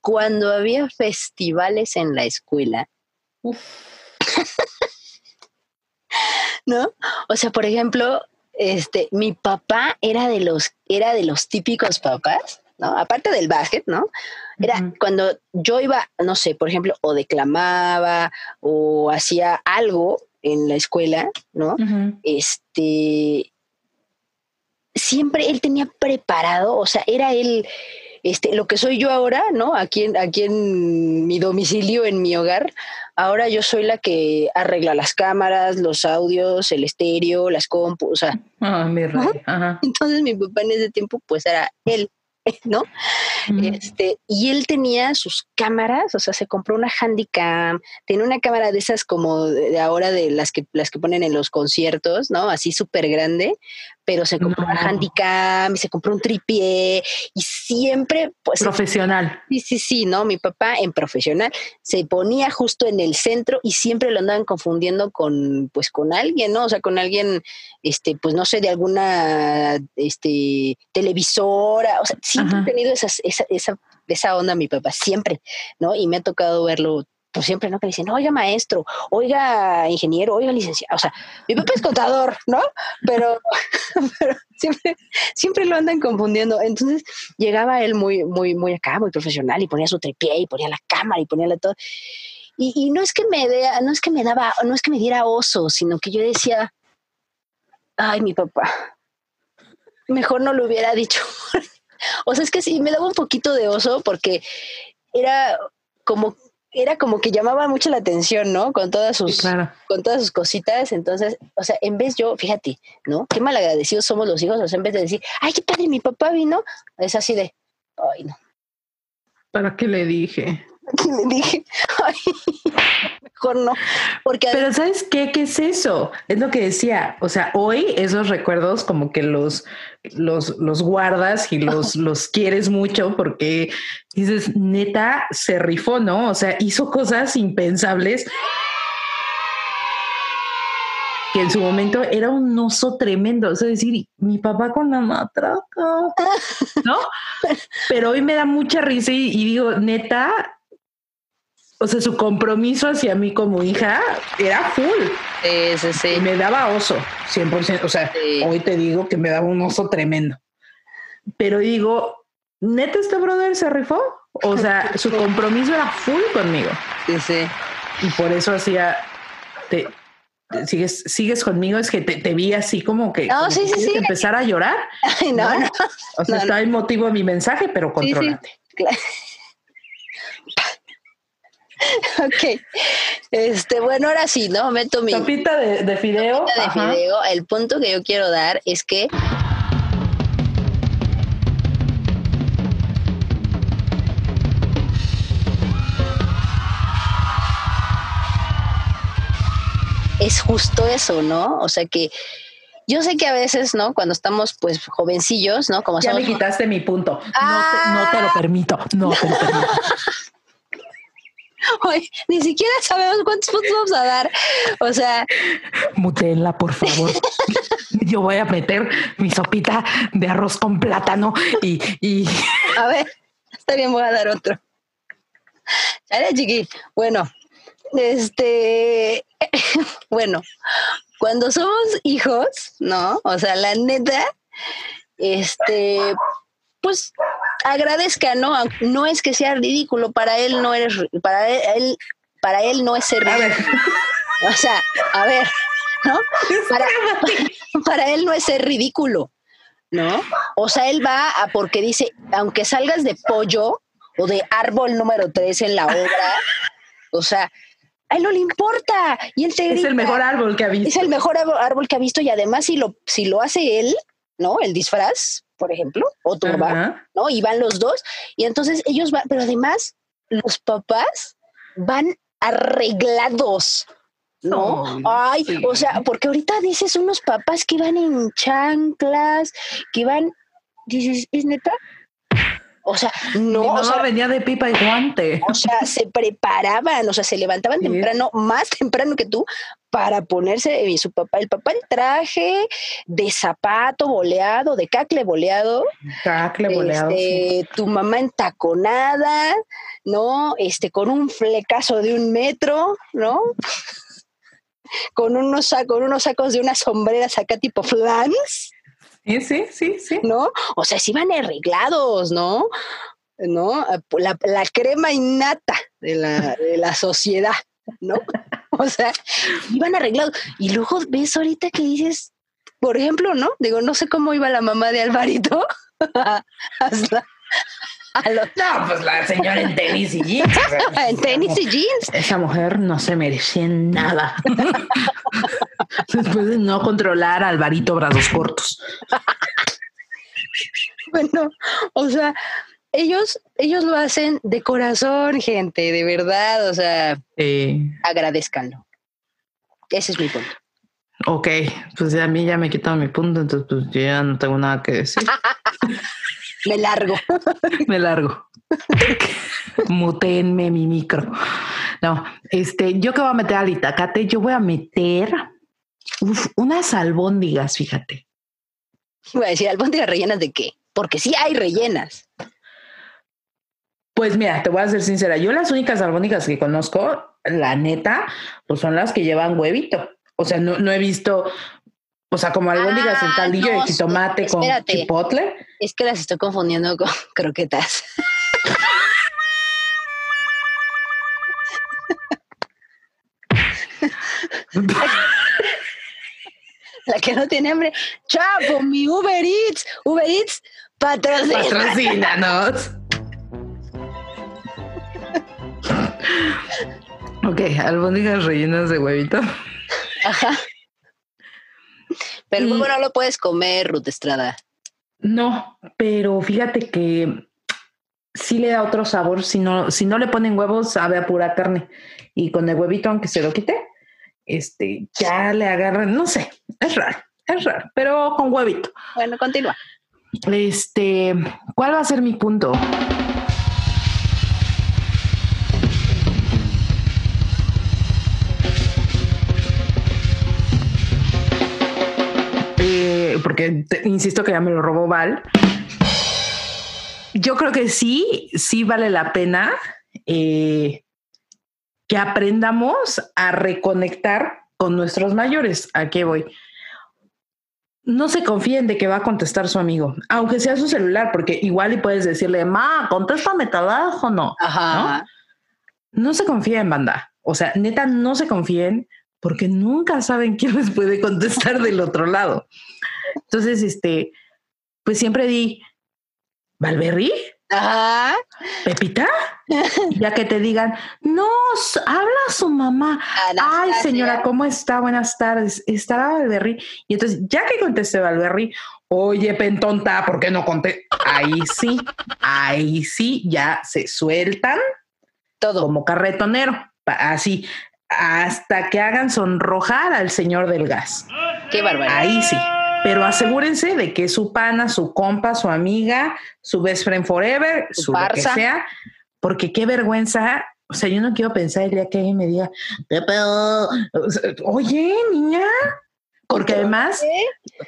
cuando había festivales en la escuela. ¿no? O sea, por ejemplo, este, mi papá era de los, era de los típicos papás, ¿no? Aparte del básquet, ¿no? Era cuando yo iba, no sé, por ejemplo, o declamaba o hacía algo en la escuela, ¿no? Este, siempre él tenía preparado, o sea, era él, este, lo que soy yo ahora, ¿no? Aquí en, aquí en mi domicilio, en mi hogar, Ahora yo soy la que arregla las cámaras, los audios, el estéreo, las compus, o sea. Ah, mi rey. Entonces mi papá en ese tiempo pues era él, ¿no? Este, y él tenía sus cámaras, o sea, se compró una Handycam, tiene una cámara de esas como de ahora de las que las que ponen en los conciertos, ¿no? Así súper grande, pero se compró una Handycam y se compró un tripié y siempre pues profesional. Sí, sí, sí, no, mi papá en profesional se ponía justo en el centro y siempre lo andaban confundiendo con pues con alguien, ¿no? O sea, con alguien este pues no sé de alguna este televisora, o sea, siempre he tenido esas, esa, esa esa onda mi papá siempre, ¿no? Y me ha tocado verlo pues siempre, ¿no? Que dicen, oiga maestro, oiga ingeniero, oiga licenciado. O sea, mi papá es contador, ¿no? Pero, siempre, siempre lo andan confundiendo. Entonces llegaba él muy, muy, muy acá, muy profesional y ponía su tripié y ponía la cámara y ponía la todo. Y, no es que me dé, no es que me daba, no es que me diera oso, sino que yo decía, ay, mi papá, mejor no lo hubiera dicho. o sea, es que sí, me daba un poquito de oso porque era como era como que llamaba mucho la atención, ¿no? Con todas sus, con todas sus cositas. Entonces, o sea, en vez yo, fíjate, ¿no? Qué malagradecidos somos los hijos. O sea, en vez de decir, ay, qué padre, mi papá vino, es así de, ay, no. ¿Para qué le dije? ¿Qué le dije? Ay, mejor no. Porque Pero ¿sabes qué? ¿Qué es eso? Es lo que decía. O sea, hoy esos recuerdos como que los, los, los guardas y los, los quieres mucho porque dices, neta, se rifó, ¿no? O sea, hizo cosas impensables que en su momento era un oso tremendo. O sea, decir, mi papá con la matraca, ¿no? Pero hoy me da mucha risa y digo, neta, o sea, su compromiso hacia mí como hija era full. Sí, sí, sí. Y me daba oso, 100%. O sea, hoy te digo que me daba un oso tremendo. Pero digo, ¿neta este brother se rifó? O sea, su compromiso era full conmigo. Sí, sí. Y por eso hacía, te, sigues, sigues conmigo, es que te, vi así como que, no, sí, sí, sí. empezar a llorar. no, no, O sea, está el motivo de mi mensaje, pero controlate. Claro. ok. Este, bueno, ahora sí, ¿no? Meto mi. Sopita de, de fideo. de fideo. El punto que yo quiero dar es que. Es justo eso, ¿no? O sea que yo sé que a veces, ¿no? Cuando estamos pues jovencillos, ¿no? Como ya me quitaste mi punto. No, te, no, te, lo ah. permito. No te lo permito. Oye, ni siquiera sabemos cuántos puntos vamos a dar. O sea. Mutela, por favor. Yo voy a meter mi sopita de arroz con plátano y. y... A ver. Está bien, voy a dar otro. Chale, chiqui. Bueno, este, bueno, cuando somos hijos, ¿no? O sea, la neta, este, pues agradezca, ¿no? No es que sea ridículo, para él no eres, para él, para él no es ser ridículo. O sea, a ver, ¿no? Para, para él no es ser ridículo, ¿no? O sea, él va a porque dice, aunque salgas de pollo o de árbol número 3 en la obra, o sea, a él no le importa. Y él te Es el mejor árbol que ha visto. Es el mejor árbol que ha visto y además si lo, si lo hace él, ¿no? El disfraz, por ejemplo, o tu mamá, ¿no? Y van los dos. Y entonces ellos van, pero además los papás van arreglados. ¿no? Ay, o sea, porque ahorita dices unos papás que van en chanclas, que van, dices, ¿es neta? O sea, no. Mi venía de pipa y guante. O sea, se preparaban, o sea, se levantaban temprano, más temprano que tú, para ponerse eh, su papá, el papá el traje de zapato boleado, de cacle boleado. Cacle boleado. Este, tu mamá entaconada, ¿no? Este, con un flecazo de un metro, ¿no? con unos, con unos sacos de unas sombreras acá tipo flans. Sí, sí, sí. ¿No? O sea, si van arreglados, ¿no? ¿No? La, la crema innata de la, de la sociedad, ¿no? O sea, iban arreglados. Y luego ves ahorita que dices, por ejemplo, ¿no? Digo, no sé cómo iba la mamá de Alvarito. Hasta, no, pues la señora en tenis y jeans. en tenis y jeans. Esa mujer no se merecía nada. Después de no controlar a Alvarito brazos cortos. bueno, o sea, ellos, ellos lo hacen de corazón, gente, de verdad. O sea, agradezcanlo. Ese es mi punto. Ok, pues a mí ya me quitado mi punto, entonces pues yo ya no tengo nada que decir. Me largo. Me largo. Mutenme mi micro. No, este, yo que voy a meter al itacate, yo voy a meter unas albóndigas, fíjate. Voy a decir, albóndigas rellenas de qué? Porque sí hay rellenas. Pues mira, te voy a ser sincera. Yo las únicas albóndigas que conozco, la neta, pues son las que llevan huevito. O sea, no, no he visto o sea, como albóndigas en ah, caldillo de jitomate con chipotle. Es que las estoy confundiendo con croquetas. La que no tiene hambre. Chapo, mi Uber Eats. Uber Eats, patrocina. Patrocínanos. ok, albóndigas rellenas de huevito. Ajá. Pero no lo puedes comer, Ruth Estrada. No, pero fíjate que sí le da otro sabor. Si no, si no le ponen huevos, sabe a pura carne. Y con el huevito, aunque se lo quite, este, ya le agarran, no sé, es raro, es raro, pero con huevito. Bueno, continúa. Este, ¿cuál va a ser mi punto? Porque insisto que ya me lo robó Val. Yo creo que sí, sí vale la pena eh, que aprendamos a reconectar con nuestros mayores. ¿A qué voy? No se confíen de que va a contestar su amigo, aunque sea su celular, porque igual y puedes decirle, ma, contéstame teléfono. Ajá. ¿no? no se confíen, banda. O sea, neta, no se confíen porque nunca saben quién les puede contestar del otro lado. Entonces, este, pues siempre di, ¿Valverri? Ajá. ¿Pepita? ya que te digan, no, habla su mamá. Ay, señora, ¿cómo está? Buenas tardes. ¿Estará Valverri? Y entonces, ya que contesté Valverri, oye, pentonta, ¿por qué no conté? Ahí sí, ahí sí, ya se sueltan todo como carretonero. Así, hasta que hagan sonrojar al señor del gas. Qué barbaridad. Ahí sí pero asegúrense de que su pana, su compa, su amiga, su best friend forever, su, lo que sea, porque qué vergüenza. O sea, yo no quiero pensar el día que alguien me diga, oye, niña, porque además,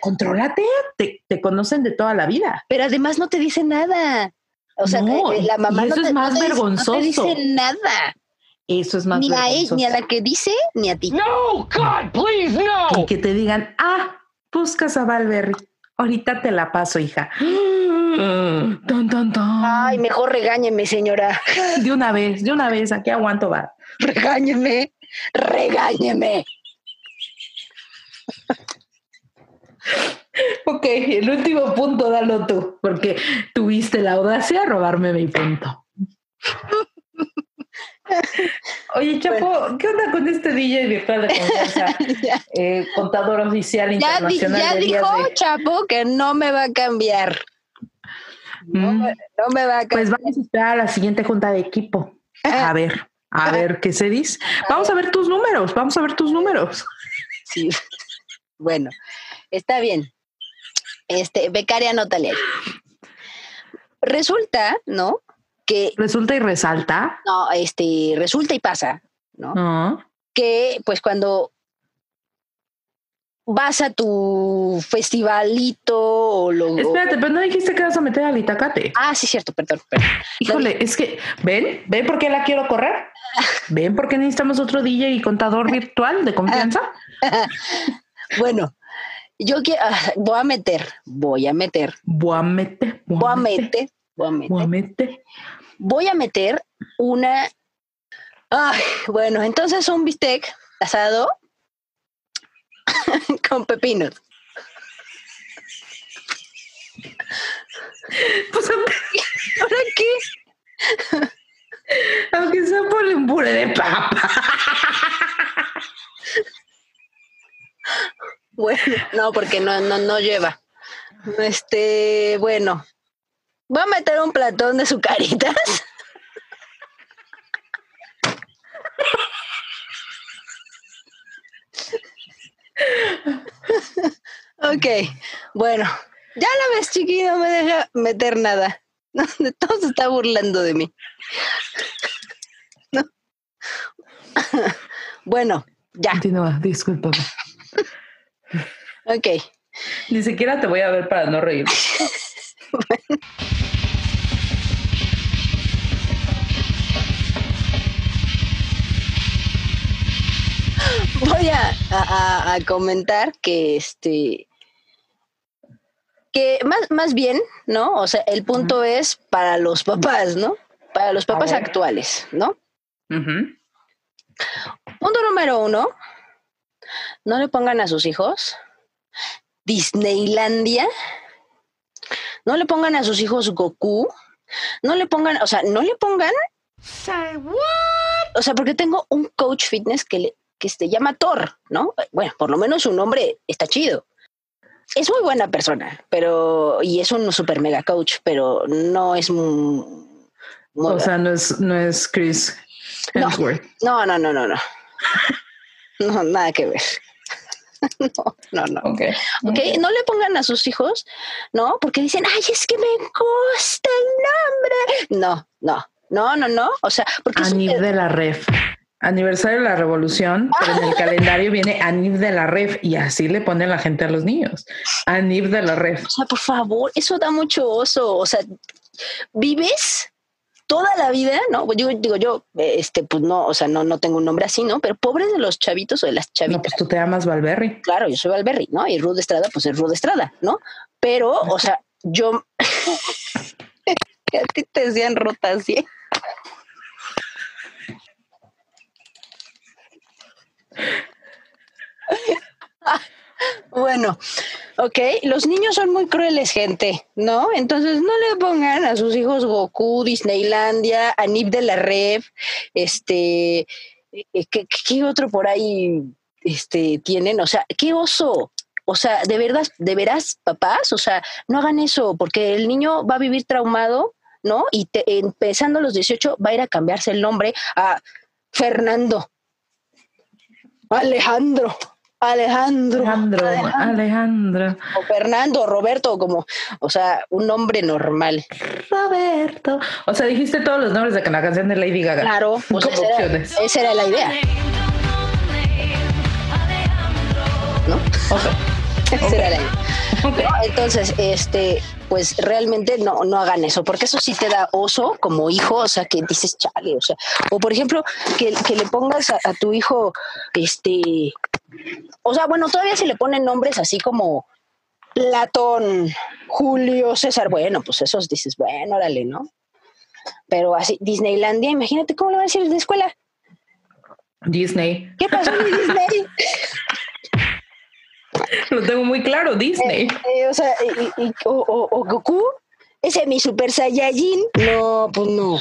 contrólate, te, te, conocen de toda la vida. Pero además no te dicen nada. O sea, la mamá eso no es más vergonzoso. No dice nada. Eso es más ni a él, ni a la que dice, ni a ti. No, God, please, no. Y que te digan, ah, buscas a Valberry. Ahorita te la paso, hija. Ay, mejor regáñeme, señora. De una vez, de una vez, aquí aguanto va. Regáñeme, regáñeme. Ok, el último punto, dalo tú, porque tuviste la audacia de robarme mi punto. Oye, Chapo, ¿qué onda con este DJ virtual de confianza? eh, contador oficial internacional. Ya, dijo Chapo que no me va a cambiar. No, mm. no, me va a cambiar. Pues vamos a esperar a la siguiente junta de equipo. A ver, a ver qué se dice. Vamos a ver tus números, vamos a ver tus números. Sí. Bueno, está bien. Este, becaria, anótale. Resulta, ¿no? Que. Resulta y resalta. No, este, resulta y pasa, ¿no? no. Que, pues, cuando vas a tu festivalito o lo. Espérate, pero no dijiste que vas a meter al Itacate. Ah, sí, cierto, perdón. perdón. Híjole, es que, ¿ven? ¿Ven por qué la quiero correr? ¿Ven por qué necesitamos otro DJ y contador virtual de confianza? bueno, yo quiero, ah, voy a meter, voy a meter. Voy a meter. Voy a meter. Voy a meter. Voy a meter. Voy a meter una. Ay, bueno, entonces un bistec asado con pepinos. Pues, ¿Para qué? Aunque sea por el puré de papa. Bueno, no, porque no, no, no lleva. Este, bueno, voy a meter un platón de sucaritas. ok, bueno, ya la ves, chiqui, no me deja meter nada. De todo se está burlando de mí. bueno, ya. Continúa, discúlpame. Ok. Ni siquiera te voy a ver para no reír. Voy a, comentar que este que más, más bien, ¿no? O sea, el punto es para los papás, ¿no? Para los papás actuales, ¿no? Punto número uno, no le pongan a sus hijos Disneylandia. No le pongan a sus hijos Goku. No le pongan, o sea, no le pongan. O sea, porque tengo un coach fitness que, le, que se llama Thor, ¿no? Bueno, por lo menos su nombre está chido. Es muy buena persona, pero. Y es un super mega coach, pero no es. o sea, no es, no es Chris No, no, no, no, no. No, nada que ver. no, no, no. Okay. ok. No le pongan a sus hijos, ¿no? Porque dicen, ay, es que me gusta el nombre. No, no, no, no, no. O sea, porque. Anif de la Ref. Aniversario de la revolución, pero en el calendario viene Anif de la Ref y así le ponen la gente a los niños. Anif de la Ref. O sea, por favor, eso da mucho oso. O sea, vives toda la vida, ¿no? Yo digo yo, este, pues no, o sea, no, no tengo un nombre así, ¿no? Pero pobres de los chavitos o de las chavitas. No, pues tú te llamas Valberry. Claro, yo soy Valberry, ¿no? Y Ruth Estrada, pues es Ruth Estrada, ¿no? Pero, o sea, yo a ti te decían rotación. Bueno, ok, los niños son muy crueles, gente, ¿no? Entonces no le pongan a sus hijos Goku, Disneylandia, Anip de la Rev, este, eh, ¿qué, otro por ahí este, tienen? O sea, qué oso. O sea, de verdad, de veras, papás, o sea, no hagan eso, porque el niño va a vivir traumado, ¿no? Y empezando a los 18 va a ir a cambiarse el nombre a Fernando, Alejandro. Alejandro. Alejandro. O Fernando, Roberto, como, o sea, un nombre normal. Roberto. O sea, dijiste todos los nombres de la canción de Lady Gaga. Claro, pues esa, era, la idea. ¿No? Esa era la idea. Entonces, este, pues realmente no, no hagan eso, porque eso sí te da oso como hijo, o sea, que dices chale, o sea, o por ejemplo, que, le pongas a, tu hijo, este, o sea, bueno, todavía si le ponen nombres así como Platón, Julio, César, bueno, pues esos dices, bueno, órale, ¿no? Pero así, Disneylandia, imagínate cómo le va a decir de escuela. Disney. ¿Qué pasó en Disney? Lo tengo muy claro, Disney. Eh, eh, o sea, o, Goku, ese es mi Super Saiyajin. No, pues no.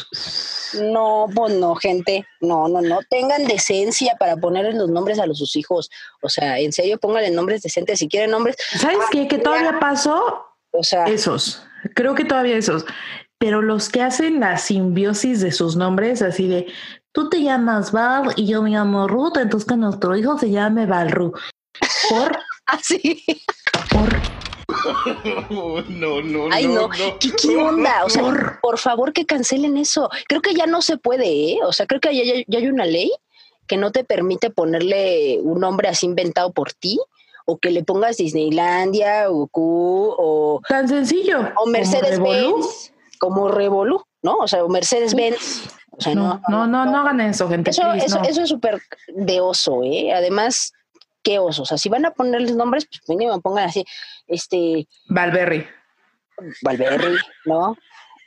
No, pues no, gente. No, no, no. Tengan decencia para ponerles los nombres a los, sus hijos. O sea, en serio, pónganle nombres decentes. Si quieren nombres. ¿Sabes qué? Que todavía pasó. O sea, esos. Creo que todavía esos. Pero los que hacen la simbiosis de sus nombres, así de tú te llamas Val y yo me llamo Ruth, entonces que nuestro hijo se llame Valru. Por Así. Por. no, no, Ay, no. ¿Qué, onda? O sea, por... favor que cancelen eso. Creo que ya no se puede, ¿eh? O sea, creo que ya, ya hay una ley que no te permite ponerle un nombre así inventado por ti o que le pongas Disneylandia o Q o tan sencillo o Mercedes Benz como Revolu, ¿no? O sea, o Mercedes Benz. O sea, no, no, no, no, hagan eso, gente. Eso, eso, eso es súper de oso, ¿eh? Además, qué oso. O sea, si van a ponerles nombres, pues me pongan así, este. Valberry. Valberry, ¿no?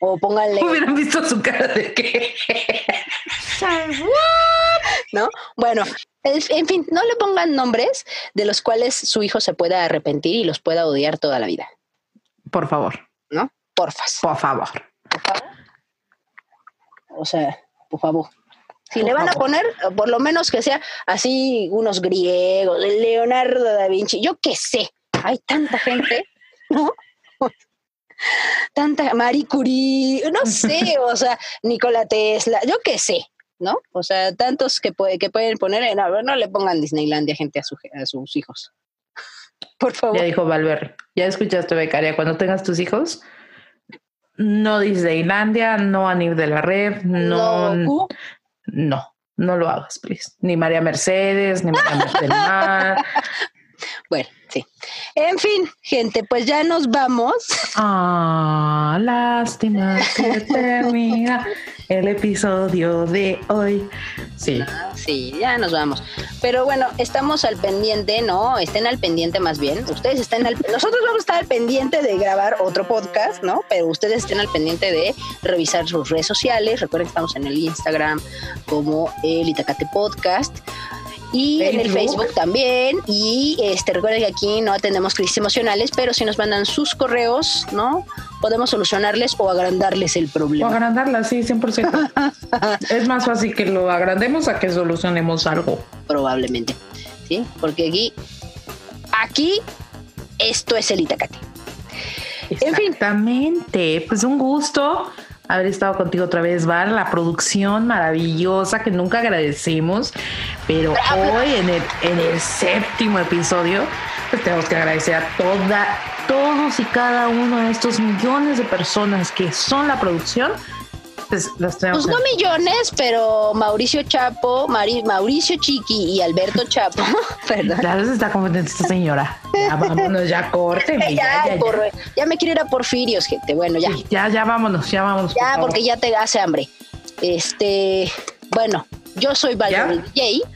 O pónganle. Hubieran visto su cara de qué. ¿No? Bueno, en fin, no le pongan nombres de los cuales su hijo se pueda arrepentir y los pueda odiar toda la vida. Por favor. ¿No? Porfas. Por favor. Por favor. O sea, por favor. Si le van a poner, por lo menos que sea así unos griegos, Leonardo da Vinci, yo qué sé, hay tanta gente, ¿no? Tanta Marie Curie, no sé, o sea, Nikola Tesla, yo qué sé, ¿no? O sea, tantos que, puede, que pueden poner, en, no, no le pongan Disneylandia gente a, a sus hijos. Por favor. Ya dijo Valver, ya escuchaste, Becaria, cuando tengas tus hijos, no Disneylandia, no Anib de la Red, no, no, no, no lo hagas, please. Ni María Mercedes, ni María Mercedes. bueno, sí. En fin, gente, pues ya nos vamos. Ah, lástima que termina el episodio de hoy. Sí. Sí, ya nos vamos. Pero bueno, estamos al pendiente, ¿no? Estén al pendiente más bien. Ustedes estén al nosotros vamos a estar al pendiente de grabar otro podcast, ¿no? Pero ustedes estén al pendiente de revisar sus redes sociales. Recuerden que estamos en el Instagram como el Itacate Podcast y en el Facebook también. Y este, recuerden que aquí no atendemos crisis emocionales, pero si nos mandan sus correos, ¿no? Podemos solucionarles o agrandarles el problema. O agrandarlas, sí, 100%. es más fácil que lo agrandemos a que solucionemos algo. Probablemente, ¿sí? Porque aquí, aquí, esto es el Itacate. Exactamente, pues un gusto haber estado contigo otra vez, Val, la producción maravillosa que nunca agradecemos, pero hoy en el, en el séptimo episodio, pues tenemos que agradecer a toda, todos y cada uno de estos millones de personas que son la producción pues, pues no millones, pero Mauricio Chapo, Mauricio Chiqui y Alberto Chapo. Perdón. Claro, se está contenta esta señora. Ya vámonos, ya corte. ya, ya, me quiero ir a Porfirios, gente. Bueno, ya. ya, ya vámonos, ya vámonos. Ya, porque ya te hace hambre. Este, bueno, yo soy Valerie J.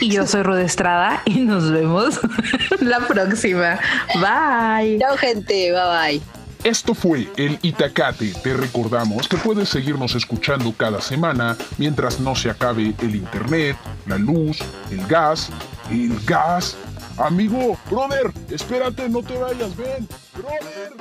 Y yo soy Rodestrada y nos vemos la próxima. Bye. Chao, gente. Bye bye. Esto fue el Itacate. Te recordamos que puedes seguirnos escuchando cada semana mientras no se acabe el internet, la luz, el gas, el gas. Amigo, brother, espérate, no te vayas, ven, brother.